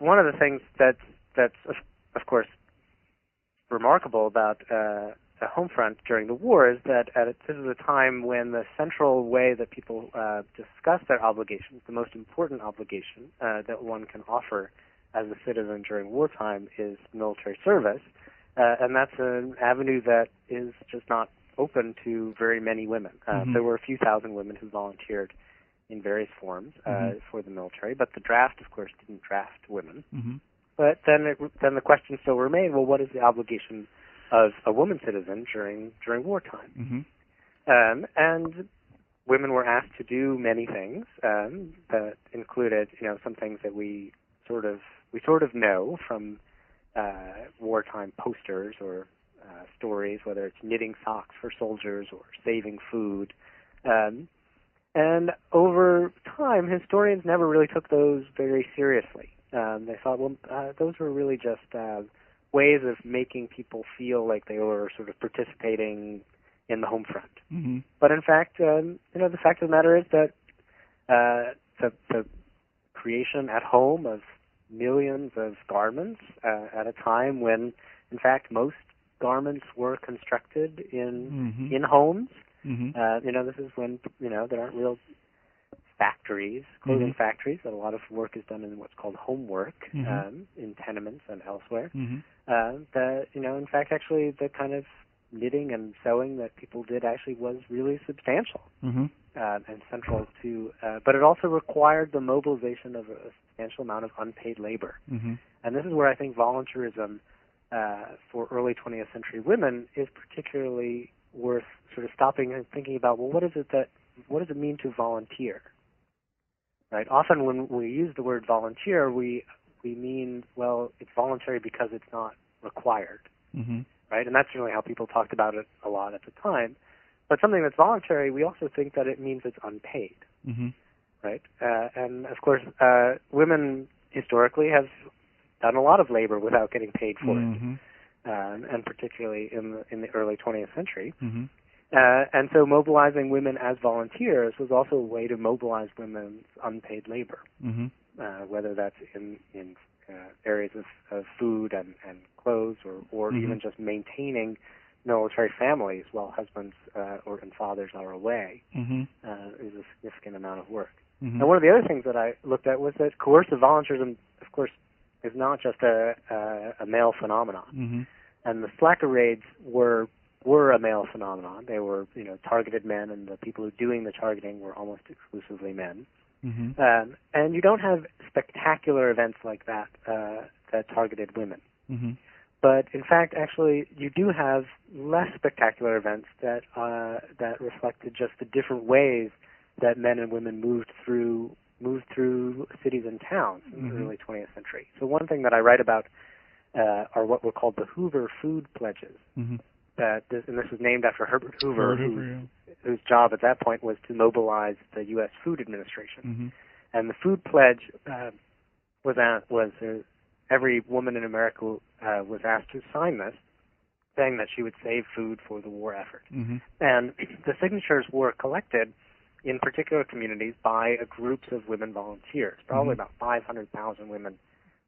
one of the things that's that's of course remarkable about uh, the home front during the war is that at a, this is a time when the central way that people uh, discuss their obligations, the most important obligation uh, that one can offer as a citizen during wartime, is military service, uh, and that's an avenue that is just not open to very many women. Uh, Mhm. There were a few thousand women who volunteered in various forms uh, Mhm. for the military, but the draft, of course, didn't draft women. hmm But then, it, then the question still remained: Well, what is the obligation of a woman citizen during during wartime? hmm Um, and women were asked to do many things um, that included, you know, some things that we sort of we sort of know from uh, wartime posters or uh, stories, whether it's knitting socks for soldiers or saving food. Um, and over time, historians never really took those very seriously. Um, they thought, well, uh, those were really just uh, ways of making people feel like they were sort of participating in the home front. hmm But in fact, um, you know, the fact of the matter is that uh, the, the creation at home of millions of garments uh, at a time when, in fact, most garments were constructed in hmm in homes. hmm Uh, you know, this is when you know there aren't real factories, clothing Mhm. factories. That a lot of work is done in what's called homework Mhm. um, in tenements and elsewhere. hmm Uh, that you know, in fact, actually, the kind of knitting and sewing that people did actually was really substantial hmm uh, and central to. Uh, but it also required the mobilization of a substantial amount of unpaid labor. hmm And this is where I think volunteerism uh, for early 20th century women is particularly worth sort of stopping and thinking about. Well, what is it that what does it mean to volunteer? Right. Often when we use the word volunteer, we we mean well, it's voluntary because it's not required. Mm-hmm. Right. And that's really how people talked about it a lot at the time. But something that's voluntary, we also think that it means it's unpaid. Mm-hmm. Right. Uh, and of course, uh, women historically have done a lot of labor without getting paid for Mm-hmm. it, um, and particularly in the in the early 20th century. Mm-hmm. Uh, and so mobilizing women as volunteers was also a way to mobilize women's unpaid labor, Mm-hmm. uh, whether that's in, in uh, areas of, of food and, and clothes or, or Mhm. even just maintaining military families while husbands uh, or and fathers are away Mm-hmm. uh, is a significant amount of work. Mm-hmm. And one of the other things that I looked at was that coercive volunteerism, of course, is not just a, a, a male phenomenon Mm-hmm. and the slacker raids were were a male phenomenon. They were, you know, targeted men, and the people who were doing the targeting were almost exclusively men. Mm-hmm. Um, and you don't have spectacular events like that uh, that targeted women. Mm-hmm. But in fact, actually, you do have less spectacular events that uh, that reflected just the different ways that men and women moved through moved through cities and towns in Mhm. the early 20th century. So one thing that I write about uh, are what were called the Hoover Food Pledges. Mm-hmm. That this, and this was named after Herbert Hoover, who, yeah. whose job at that point was to mobilize the U.S. Food Administration. Mm-hmm. And the food pledge uh, was at, was uh, every woman in America uh, was asked to sign this, saying that she would save food for the war effort. Mm-hmm. And the signatures were collected in particular communities by groups of women volunteers. Probably Mhm. about 500,000 women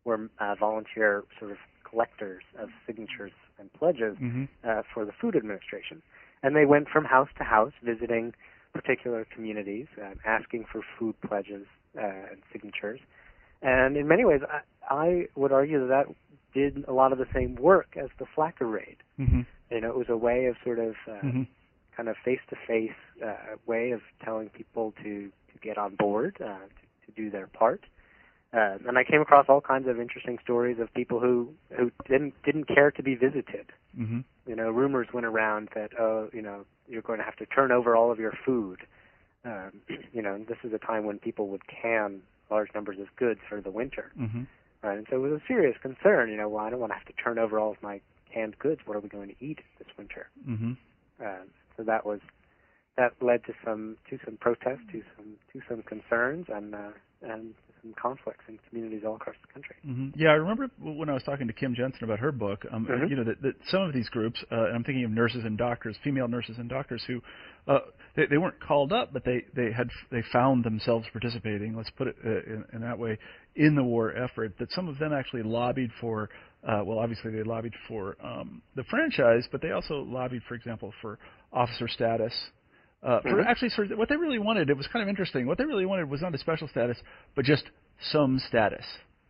were uh, volunteer sort of collectors of signatures and pledges Mm-hmm. uh, for the Food Administration. And they went from house to house visiting particular communities, uh, asking for food pledges uh, and signatures. And in many ways, I, I would argue that that did a lot of the same work as the slacker raid. Mm-hmm. You know, it was a way of sort of uh, Mm-hmm. kind of face-to-face uh, way of telling people to, to get on board, uh, to, to do their part. Uh, and I came across all kinds of interesting stories of people who who didn't didn't care to be visited. Mm-hmm. You know, rumors went around that oh, you know, you're going to have to turn over all of your food. Um, you know, this is a time when people would can large numbers of goods for the winter, Mm-hmm. right? And so it was a serious concern. You know, well, I don't want to have to turn over all of my canned goods. What are we going to eat this winter? Mm-hmm. Uh, so that was that led to some to some protests, to some to some concerns, and uh, and some conflicts in communities all across the country. Mm-hmm. Yeah, I remember when I was talking to Kim Jensen about her book. Um, Mhm. You know that, that some of these groups, uh, and I'm thinking of nurses and doctors, female nurses and doctors, who uh, they, they weren't called up, but they they had they found themselves participating. Let's put it uh, in, in that way in the war effort. That some of them actually lobbied for. Uh, well, obviously they lobbied for um, the franchise, but they also lobbied, for example, for officer status. Uh, for Mhm. actually, sort of, what they really wanted, it was kind of interesting. What they really wanted was not a special status, but just some status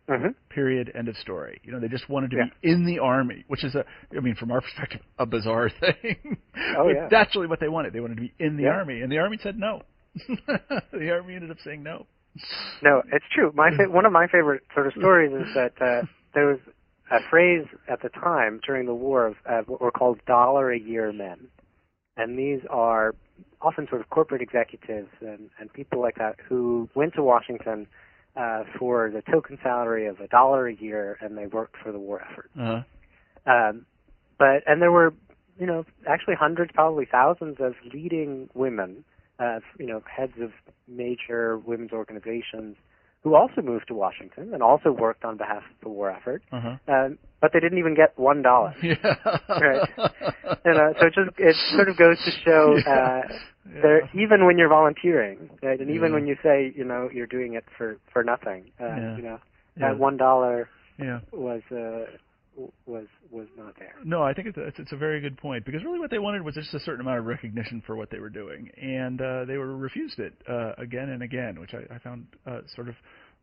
Mm-hmm. period end of story you know they just wanted to Yeah. be in the army which is a i mean from our perspective a bizarre thing Oh, yeah. that's really what they wanted they wanted to be in the Yeah. army and the army said no the army ended up saying no No, it's true. My fa- one of my favorite sort of stories is that uh, there was a phrase at the time during the war of uh, what were called dollar a year men, and these are often sort of corporate executives and, and people like that who went to Washington uh, for the token salary of a dollar a year, and they worked for the war effort. uh Um, but and there were, you know, actually hundreds, probably thousands of leading women, uh, you know, heads of major women's organizations who also moved to Washington and also worked on behalf of the war effort. uh-huh Um, but they didn't even get one dollar. yeah Right. And uh, so it just it sort of goes to show uh, Yeah. there even when you're volunteering, right, and even Yeah. when you say you know you're doing it for for nothing, uh, you know, that one dollar yeah was uh, was was not there. No, I think it's, it's it's a very good point because really what they wanted was just a certain amount of recognition for what they were doing, and uh, they were refused it uh, again and again, which I, I found uh, sort of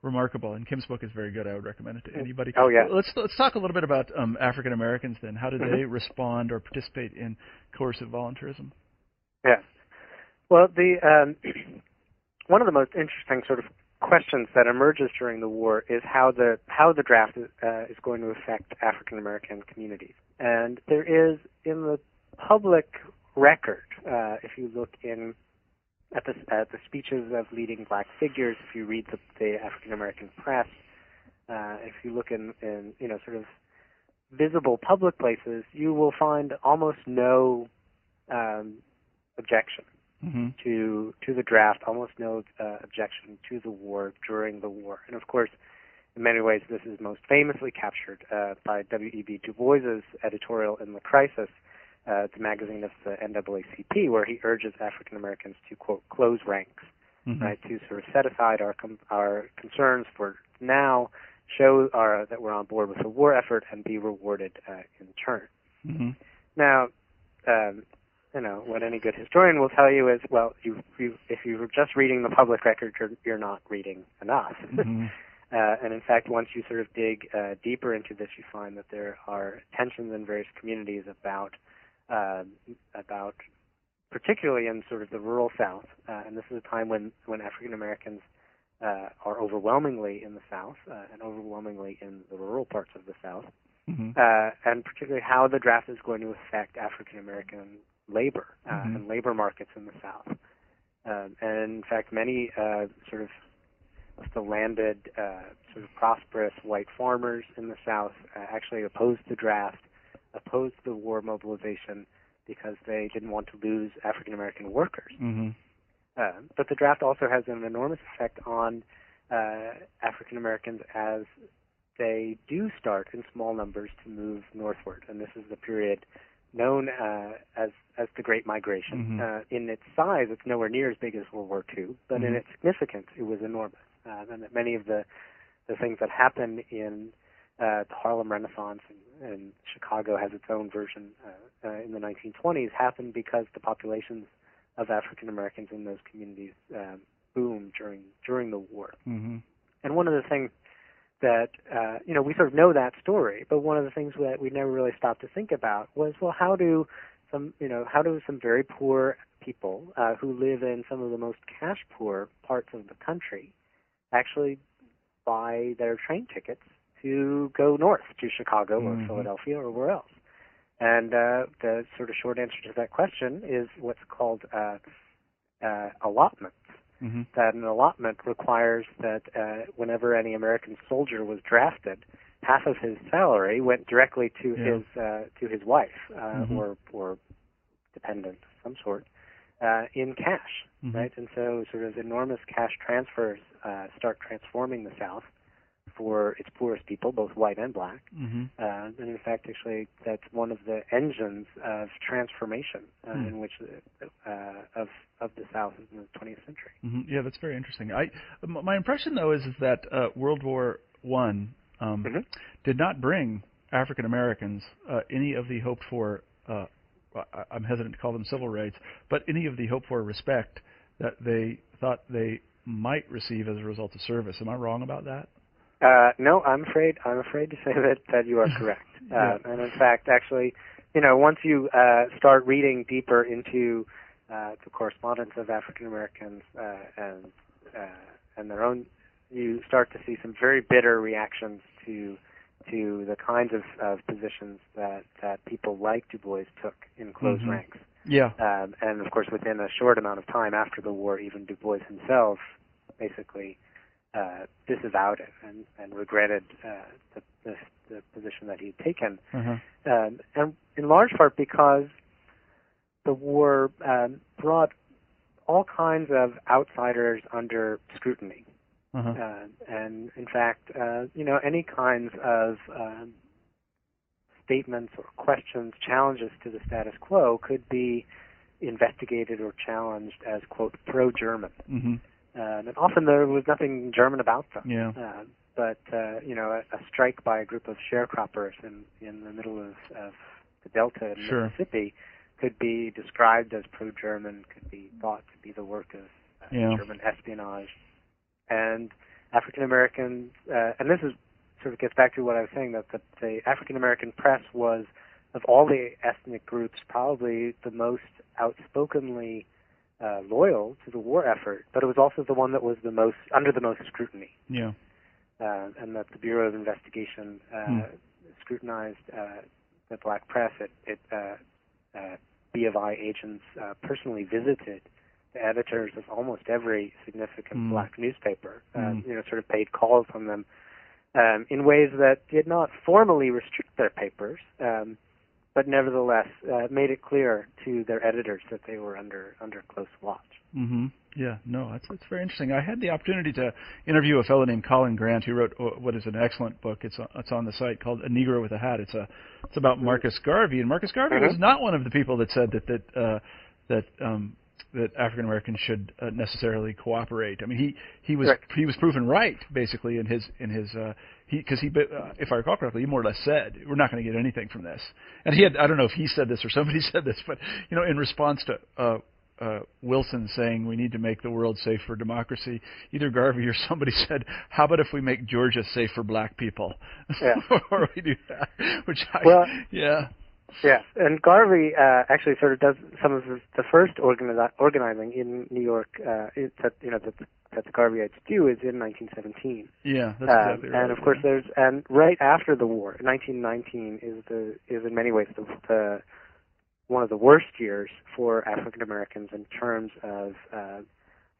remarkable. And Kim's book is very good. I would recommend it to anybody. Oh, yeah. Let's let's talk a little bit about um, African Americans then. How did Mhm. they respond or participate in coercive volunteerism? Yes. Well, the um, one of the most interesting sort of questions that emerges during the war is how the how the draft is, uh, is going to affect African American communities. And there is in the public record. Uh, if you look in at the at the speeches of leading black figures, if you read the, the African American press, uh, if you look in, in you know sort of visible public places, you will find almost no um, objection Mm-hmm. to to the draft, almost no uh, objection to the war during the war, and of course, in many ways, this is most famously captured uh, by W.E.B. Du Bois's editorial in *The Crisis*, uh, the magazine of the NAACP, where he urges African Americans to quote close ranks, Mm-hmm. right, to sort of set aside our com- our concerns for now, show our, that we're on board with the war effort, and be rewarded uh, in turn. Mm-hmm. Now, um, you know, what any good historian will tell you is, well, you, you, if you're just reading the public record, you're, you're not reading enough. Mm-hmm. uh, and in fact, once you sort of dig uh, deeper into this, you find that there are tensions in various communities about um about particularly in sort of the rural South, uh, and this is a time when when African Americans uh, are overwhelmingly in the South uh, and overwhelmingly in the rural parts of the South Mm-hmm. uh, and particularly how the draft is going to affect African American labor uh, Mhm. and labor markets in the South. Um, and in fact, many uh, sort of the landed, uh, sort of prosperous white farmers in the South uh, actually opposed the draft, opposed the war mobilization because they didn't want to lose African American workers. Mm-hmm. Uh, but the draft also has an enormous effect on uh, African Americans as they do start in small numbers to move northward, and this is the period known uh, as as the Great Migration. Mhm. Uh, in its size, it's nowhere near as big as World War II, but in Mhm. its significance, it was enormous. Uh, and that many of the the things that happened in uh, the Harlem Renaissance and, and Chicago has its own version uh, uh, in the 1920s happened because the populations of African Americans in those communities um, boomed during during the war. Mm-hmm. And one of the things that uh, you know we sort of know that story, but one of the things that we never really stopped to think about was well, how do some you know how do some very poor people uh, who live in some of the most cash poor parts of the country actually buy their train tickets to go north to Chicago or Mhm. Philadelphia or where else? And uh, the sort of short answer to that question is what's called uh, uh, allotments Mm-hmm. that an allotment requires that uh, whenever any American soldier was drafted, half of his salary went directly to Yeah. his uh, to his wife uh, Mhm. or or dependent of some sort uh, in cash, Mhm. right? And so sort of enormous cash transfers uh, start transforming the South for its poorest people, both white and black. Mm-hmm. Uh, and in fact, actually, that's one of the engines of transformation uh, Hmm. in which uh, of of the South in the 20th century. hmm Yeah, that's very interesting. I my impression though is, is that uh, World War One um, Mhm. did not bring African Americans uh, any of the hoped for. Uh, I'm hesitant to call them civil rights, but any of the hoped for respect that they thought they might receive as a result of service. Am I wrong about that? Uh, no, I'm afraid I'm afraid to say that that you are correct. Yeah. uh, and in fact, actually, you know, once you uh, start reading deeper into uh, the correspondence of African Americans uh, and uh, and their own, you start to see some very bitter reactions to to the kinds of, of positions that that people like Du Bois took in close Mhm. ranks. Yeah. Um, and of course, within a short amount of time after the war, even Du Bois himself basically uh, disavowed it and, and regretted uh, the, the, the position that he had taken, Uh-huh. um, and in large part because the war um, brought all kinds of outsiders under scrutiny. Uh-huh. Uh, and in fact, uh, you know, any kinds of um, statements or questions, challenges to the status quo could be investigated or challenged as quote pro-German. hmm Uh, and often there was nothing German about them. Yeah. Uh, but uh, you know, a, a strike by a group of sharecroppers in in the middle of, of the Delta in Sure. Mississippi could be described as pro-German, could be thought to be the work of uh, Yeah. German espionage, and African Americans. Uh, and this is sort of gets back to what I was saying that the, the African American press was of all the ethnic groups probably the most outspokenly uh, loyal to the war effort, but it was also the one that was the most under the most scrutiny Yeah. uh, and that the Bureau of Investigation uh, Hmm. scrutinized uh, the black press. It, it uh, uh, B of I agents uh, personally visited the editors of almost every significant Mm. black newspaper. Um, Mm. You know, sort of paid calls on them um, in ways that did not formally restrict their papers, um, but nevertheless uh, made it clear to their editors that they were under under close watch. hmm Yeah, no, that's that's very interesting. I had the opportunity to interview a fellow named Colin Grant who wrote uh, what is an excellent book. It's on, it's on the site called A Negro with a Hat. It's a it's about Marcus Garvey, and Marcus Garvey Mhm. was not one of the people that said that that uh, that um, that African Americans should uh, necessarily cooperate. I mean, he he was Right. he was proven right basically in his in his uh, because he uh, if I recall correctly, he more or less said we're not going to get anything from this. And he had I don't know if he said this or somebody said this, but you know, in response to uh, uh, Wilson saying we need to make the world safe for democracy, either Garvey or somebody said, "How about if we make Georgia safe for black people?" Yeah. or we do that, which I, Well- yeah, Yeah, and Garvey uh, actually sort of does some of the, the first organi- organizing in New York uh, it, that you know that the, that the Garveyites do is in 1917. yeah, that's Um, exactly right. and of course, there's and right after the war, 1919 is the is in many ways the, the one of the worst years for African Americans in terms of uh,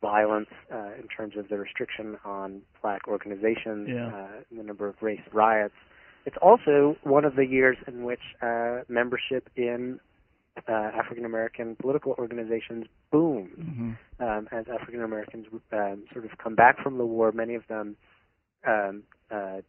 violence, uh, in terms of the restriction on black organizations, Yeah. uh, the number of race riots. It's also one of the years in which uh, membership in uh, African American political organizations boomed hmm um, as African Americans um, sort of come back from the war, many of them um, uh,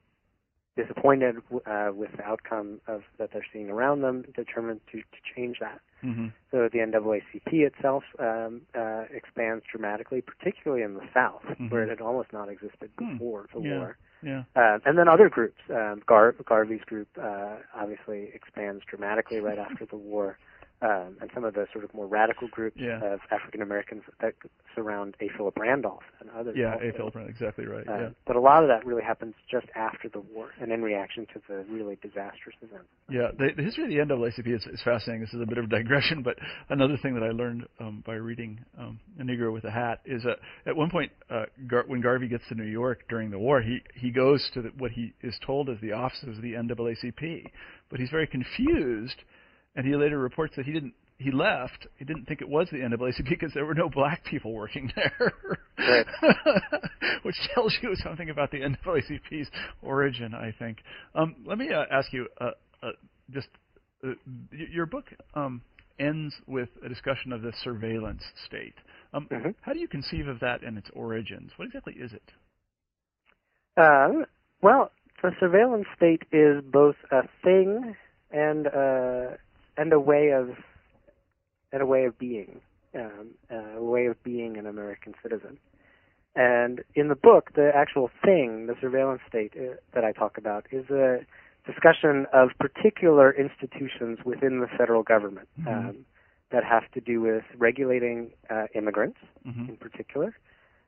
disappointed uh, with the outcome of that they're seeing around them, determined to, to change that. hmm So the NAACP itself um, uh, expands dramatically, particularly in the South, Mhm. where it had almost not existed Hmm. before the Yeah. war. yeah, Uh, and then other groups, um, Gar- Garvey's group uh, obviously expands dramatically right after the war, um, and some of the sort of more radical groups Yeah. of African Americans that surround A. Philip Randolph and others. yeah. also. A. Philip Brown, exactly right. Uh, yeah. But a lot of that really happens just after the war and in reaction to the really disastrous events. Yeah, the, the history of the NAACP is, is fascinating. This is a bit of a digression, but another thing that I learned um, by reading um, A Negro with a Hat is that at one point, uh, Gar- when Garvey gets to New York during the war, he, he goes to the, what he is told is the offices of the NAACP, but he's very confused, and he later reports that he didn't. He left. He didn't think it was the NAACP because there were no black people working there, Right. which tells you something about the NAACP's origin, I think. Um, let me uh, ask you uh, uh, just uh, your book um, ends with a discussion of the surveillance state. Um, Mhm. How do you conceive of that and its origins? What exactly is it? Um, well, the surveillance state is both a thing and uh, and a way of and a way of being, um, uh, a way of being an American citizen. And in the book, the actual thing, the surveillance state uh, that I talk about, is a discussion of particular institutions within the federal government Mhm. um, that have to do with regulating uh, immigrants hmm in particular.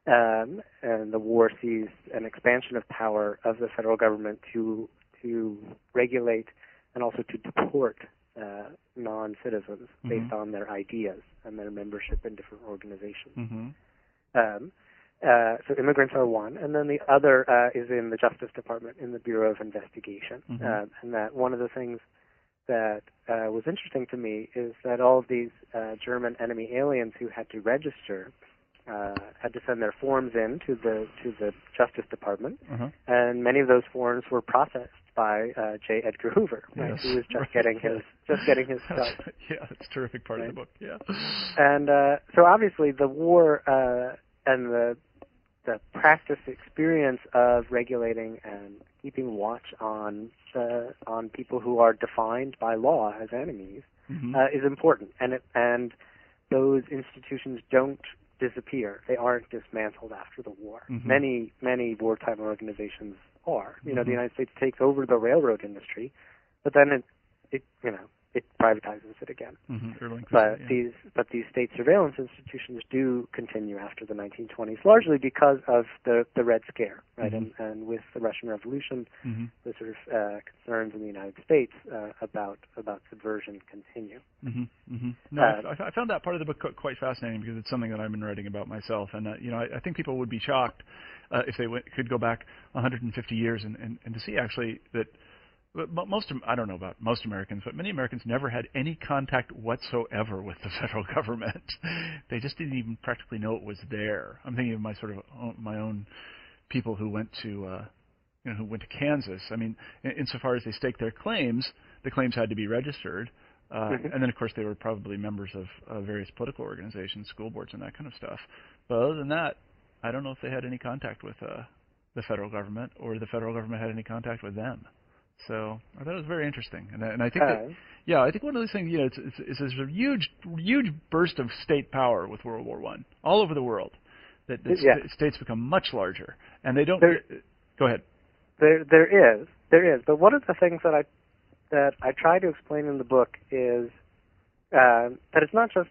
Um, and the war sees an expansion of power of the federal government to to regulate and also to deport uh, non-citizens Mhm. based on their ideas and their membership in different organizations. hmm Um, uh, so immigrants are one, and then the other uh, is in the Justice Department in the Bureau of Investigation. Mhm. Um, and that one of the things that uh, was interesting to me is that all of these uh, German enemy aliens who had to register uh, had to send their forms in to the to the Justice Department, Uh-huh. and many of those forms were processed by uh, J. Edgar Hoover, right, Yes. who was just Right. getting his just getting his start. yeah, that's a terrific part of the book. Yeah. And uh, so obviously the war uh, and the the practice experience of regulating and keeping watch on uh, on people who are defined by law as enemies Mhm. uh, is important, and it, and those institutions don't disappear. They aren't dismantled after the war. Mhm. Many many wartime organizations are. You know, the mm-hmm. United States takes over the railroad industry, but then it it you know it privatizes it again. Mhm. But yeah. these but these state surveillance institutions do continue after the 1920s, largely because of the the Red Scare, right? Mhm. And and with the Russian Revolution, Mhm. the sort of uh, concerns in the United States uh, about about subversion continue. hmm hmm No, Uh, I, I found that part of the book quite fascinating because it's something that I've been writing about myself, and uh, you know, I, I think people would be shocked uh, if they went, could go back 150 years and, and, and to see actually that most I don't know about most Americans, but many Americans never had any contact whatsoever with the federal government. they just didn't even practically know it was there. I'm thinking of my sort of my own people who went to uh, you know who went to Kansas. I mean, insofar as they staked their claims, the claims had to be registered. Uh, mm-hmm. And then, of course, they were probably members of uh, various political organizations, school boards, and that kind of stuff. But other than that, I don't know if they had any contact with uh, the federal government or the federal government had any contact with them. So I thought it was very interesting, and, and I think that, yeah, I think one of those things, you know, it's, it's, it's there's a huge, huge burst of state power with World War One all over the world. That, that yeah. st- states become much larger, and they don't. There, go ahead. There, there is, there is, but one of the things that I that I try to explain in the book is uh, that it's not just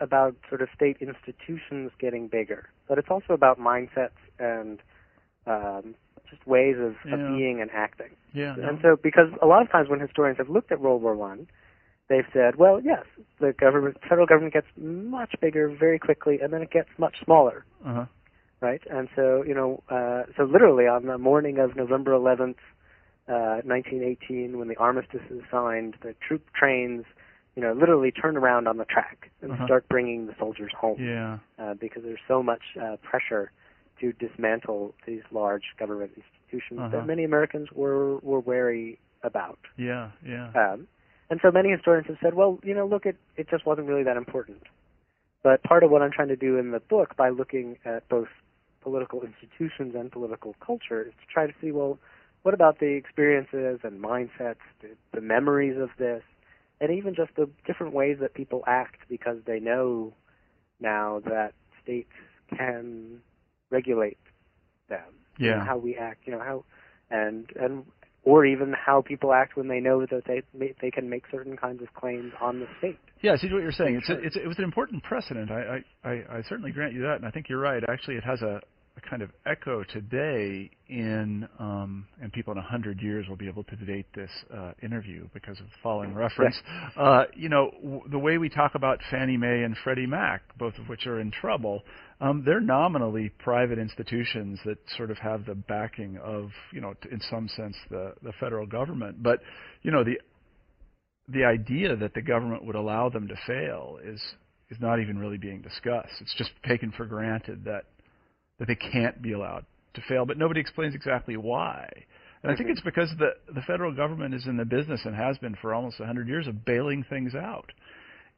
about sort of state institutions getting bigger, but it's also about mindsets and um, just ways of, yeah. of being and acting. Yeah. And so, because a lot of times when historians have looked at World War One, they've said, well, yes, the government, federal government gets much bigger very quickly, and then it gets much smaller. Uh-huh. Right. And so, you know, uh, so literally on the morning of November 11th, uh, 1918, when the armistice is signed, the troop trains, you know, literally turn around on the track and uh-huh. start bringing the soldiers home. Yeah. Uh, because there's so much uh, pressure to dismantle these large government institutions uh-huh. that many Americans were were wary about. Yeah, yeah. Um, and so many historians have said, well, you know, look, it it just wasn't really that important. But part of what I'm trying to do in the book, by looking at both political institutions and political culture, is to try to see, well, what about the experiences and mindsets, the, the memories of this, and even just the different ways that people act because they know now that states can regulate them. Yeah. You know, how we act, you know, how and and or even how people act when they know that they they can make certain kinds of claims on the state. Yeah, I see what you're saying. It's, a, it's it was an important precedent. I, I I certainly grant you that, and I think you're right. Actually, it has a a kind of echo today in, um, and people in a hundred years will be able to date this uh, interview because of the following reference. Uh, you know, w- the way we talk about Fannie Mae and Freddie Mac, both of which are in trouble, um, they're nominally private institutions that sort of have the backing of, you know, in some sense, the the federal government. But, you know, the the idea that the government would allow them to fail is is not even really being discussed. It's just taken for granted that that they can't be allowed to fail, but nobody explains exactly why. And I think it's because the the federal government is in the business and has been for almost 100 years of bailing things out.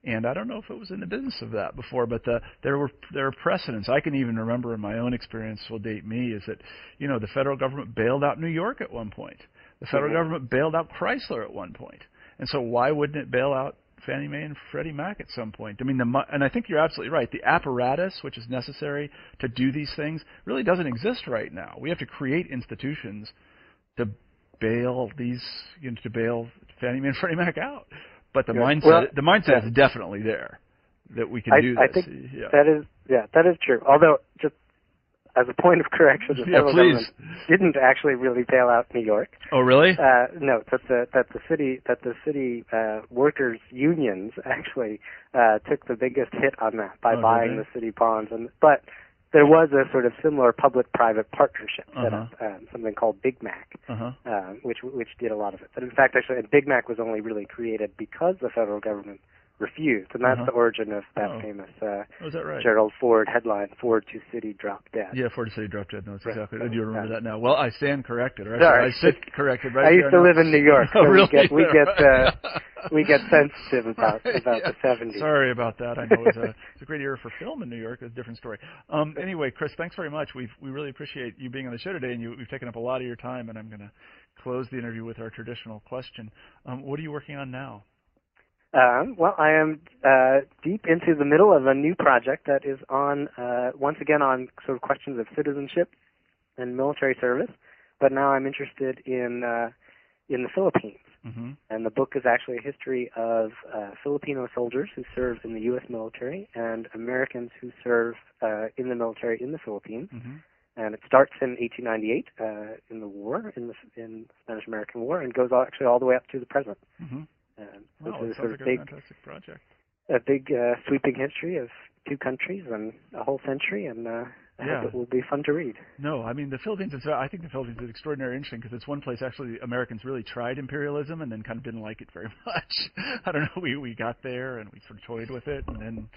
And I don't know if it was in the business of that before, but the, there were there are precedents. I can even remember in my own experience will date me is that you know the federal government bailed out New York at one point. The federal mm-hmm. government bailed out Chrysler at one point. And so why wouldn't it bail out Fannie Mae and Freddie Mac at some point. I mean, the and I think you're absolutely right. The apparatus which is necessary to do these things really doesn't exist right now. We have to create institutions to bail these, you know, to bail Fannie Mae and Freddie Mac out. But the yeah. mindset, well, the mindset yeah. is definitely there that we can I, do this. I think yeah. that is, yeah, that is true. Although, just as a point of correction, the yeah, federal please. government didn't actually really bail out New York. Oh, really? Uh, no, that the that the city that the city uh, workers unions actually uh, took the biggest hit on that by oh, buying the city bonds, and but there was a sort of similar public-private partnership set uh-huh. up, um, something called Big Mac, uh-huh. uh, which which did a lot of it. But in fact, actually, Big Mac was only really created because the federal government refused, and that's uh-huh. the origin of that oh. famous uh, oh, that right? Gerald Ford headline: "Ford to City drop dead." Yeah, Ford to City drop dead. No, that's right. exactly. I do remember that now. Well, I stand corrected. Or Sorry. I sit corrected. Right I used to now. live in New York, so oh, really? we get we get uh, we get sensitive about about yeah. the '70s. Sorry about that. I know it's a it's a great era for film in New York. It's a different story. Um, anyway, Chris, thanks very much. We we really appreciate you being on the show today, and you, we've taken up a lot of your time. And I'm going to close the interview with our traditional question. Um, what are you working on now? Um, well, I am uh, deep into the middle of a new project that is on, uh, once again, on sort of questions of citizenship and military service. But now I'm interested in uh, in the Philippines, mm-hmm. and the book is actually a history of uh, Filipino soldiers who served in the U.S. military and Americans who served uh, in the military in the Philippines. Mm-hmm. And it starts in 1898 uh, in the war, in the in Spanish-American War, and goes all, actually all the way up to the present. Mm-hmm. And wow, is sounds sort like of big, a fantastic project. a big uh, sweeping history of two countries and a whole century, and uh, I Yeah. hope it will be fun to read. No, I mean the Philippines is. I think the Philippines is extraordinarily interesting because it's one place actually Americans really tried imperialism and then kind of didn't like it very much. I don't know. We we got there and we sort of toyed with it and then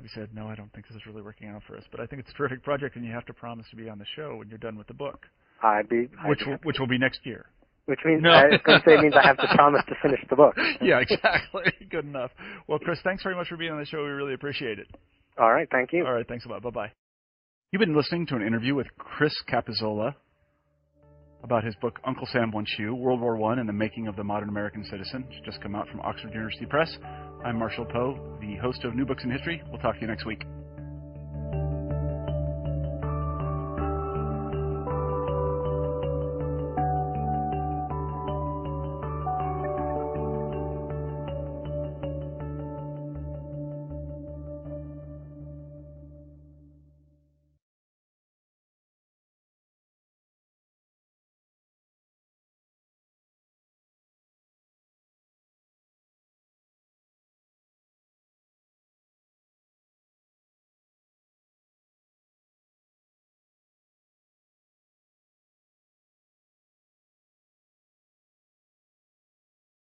we said no, I don't think this is really working out for us. But I think it's a terrific project and you have to promise to be on the show when you're done with the book, I'd be, I'd which will, which will be next year. Which means No. I was going to say it means I have to promise to finish the book. yeah, exactly. Good enough. Well, Chris, thanks very much for being on the show. We really appreciate it. All right, thank you. All right, thanks a lot. Bye bye. You've been listening to an interview with Chris Capozzola about his book Uncle Sam Wants You, World War I and the Making of the Modern American Citizen. It's just come out from Oxford University Press. I'm Marshall Poe, the host of New Books in History. We'll talk to you next week.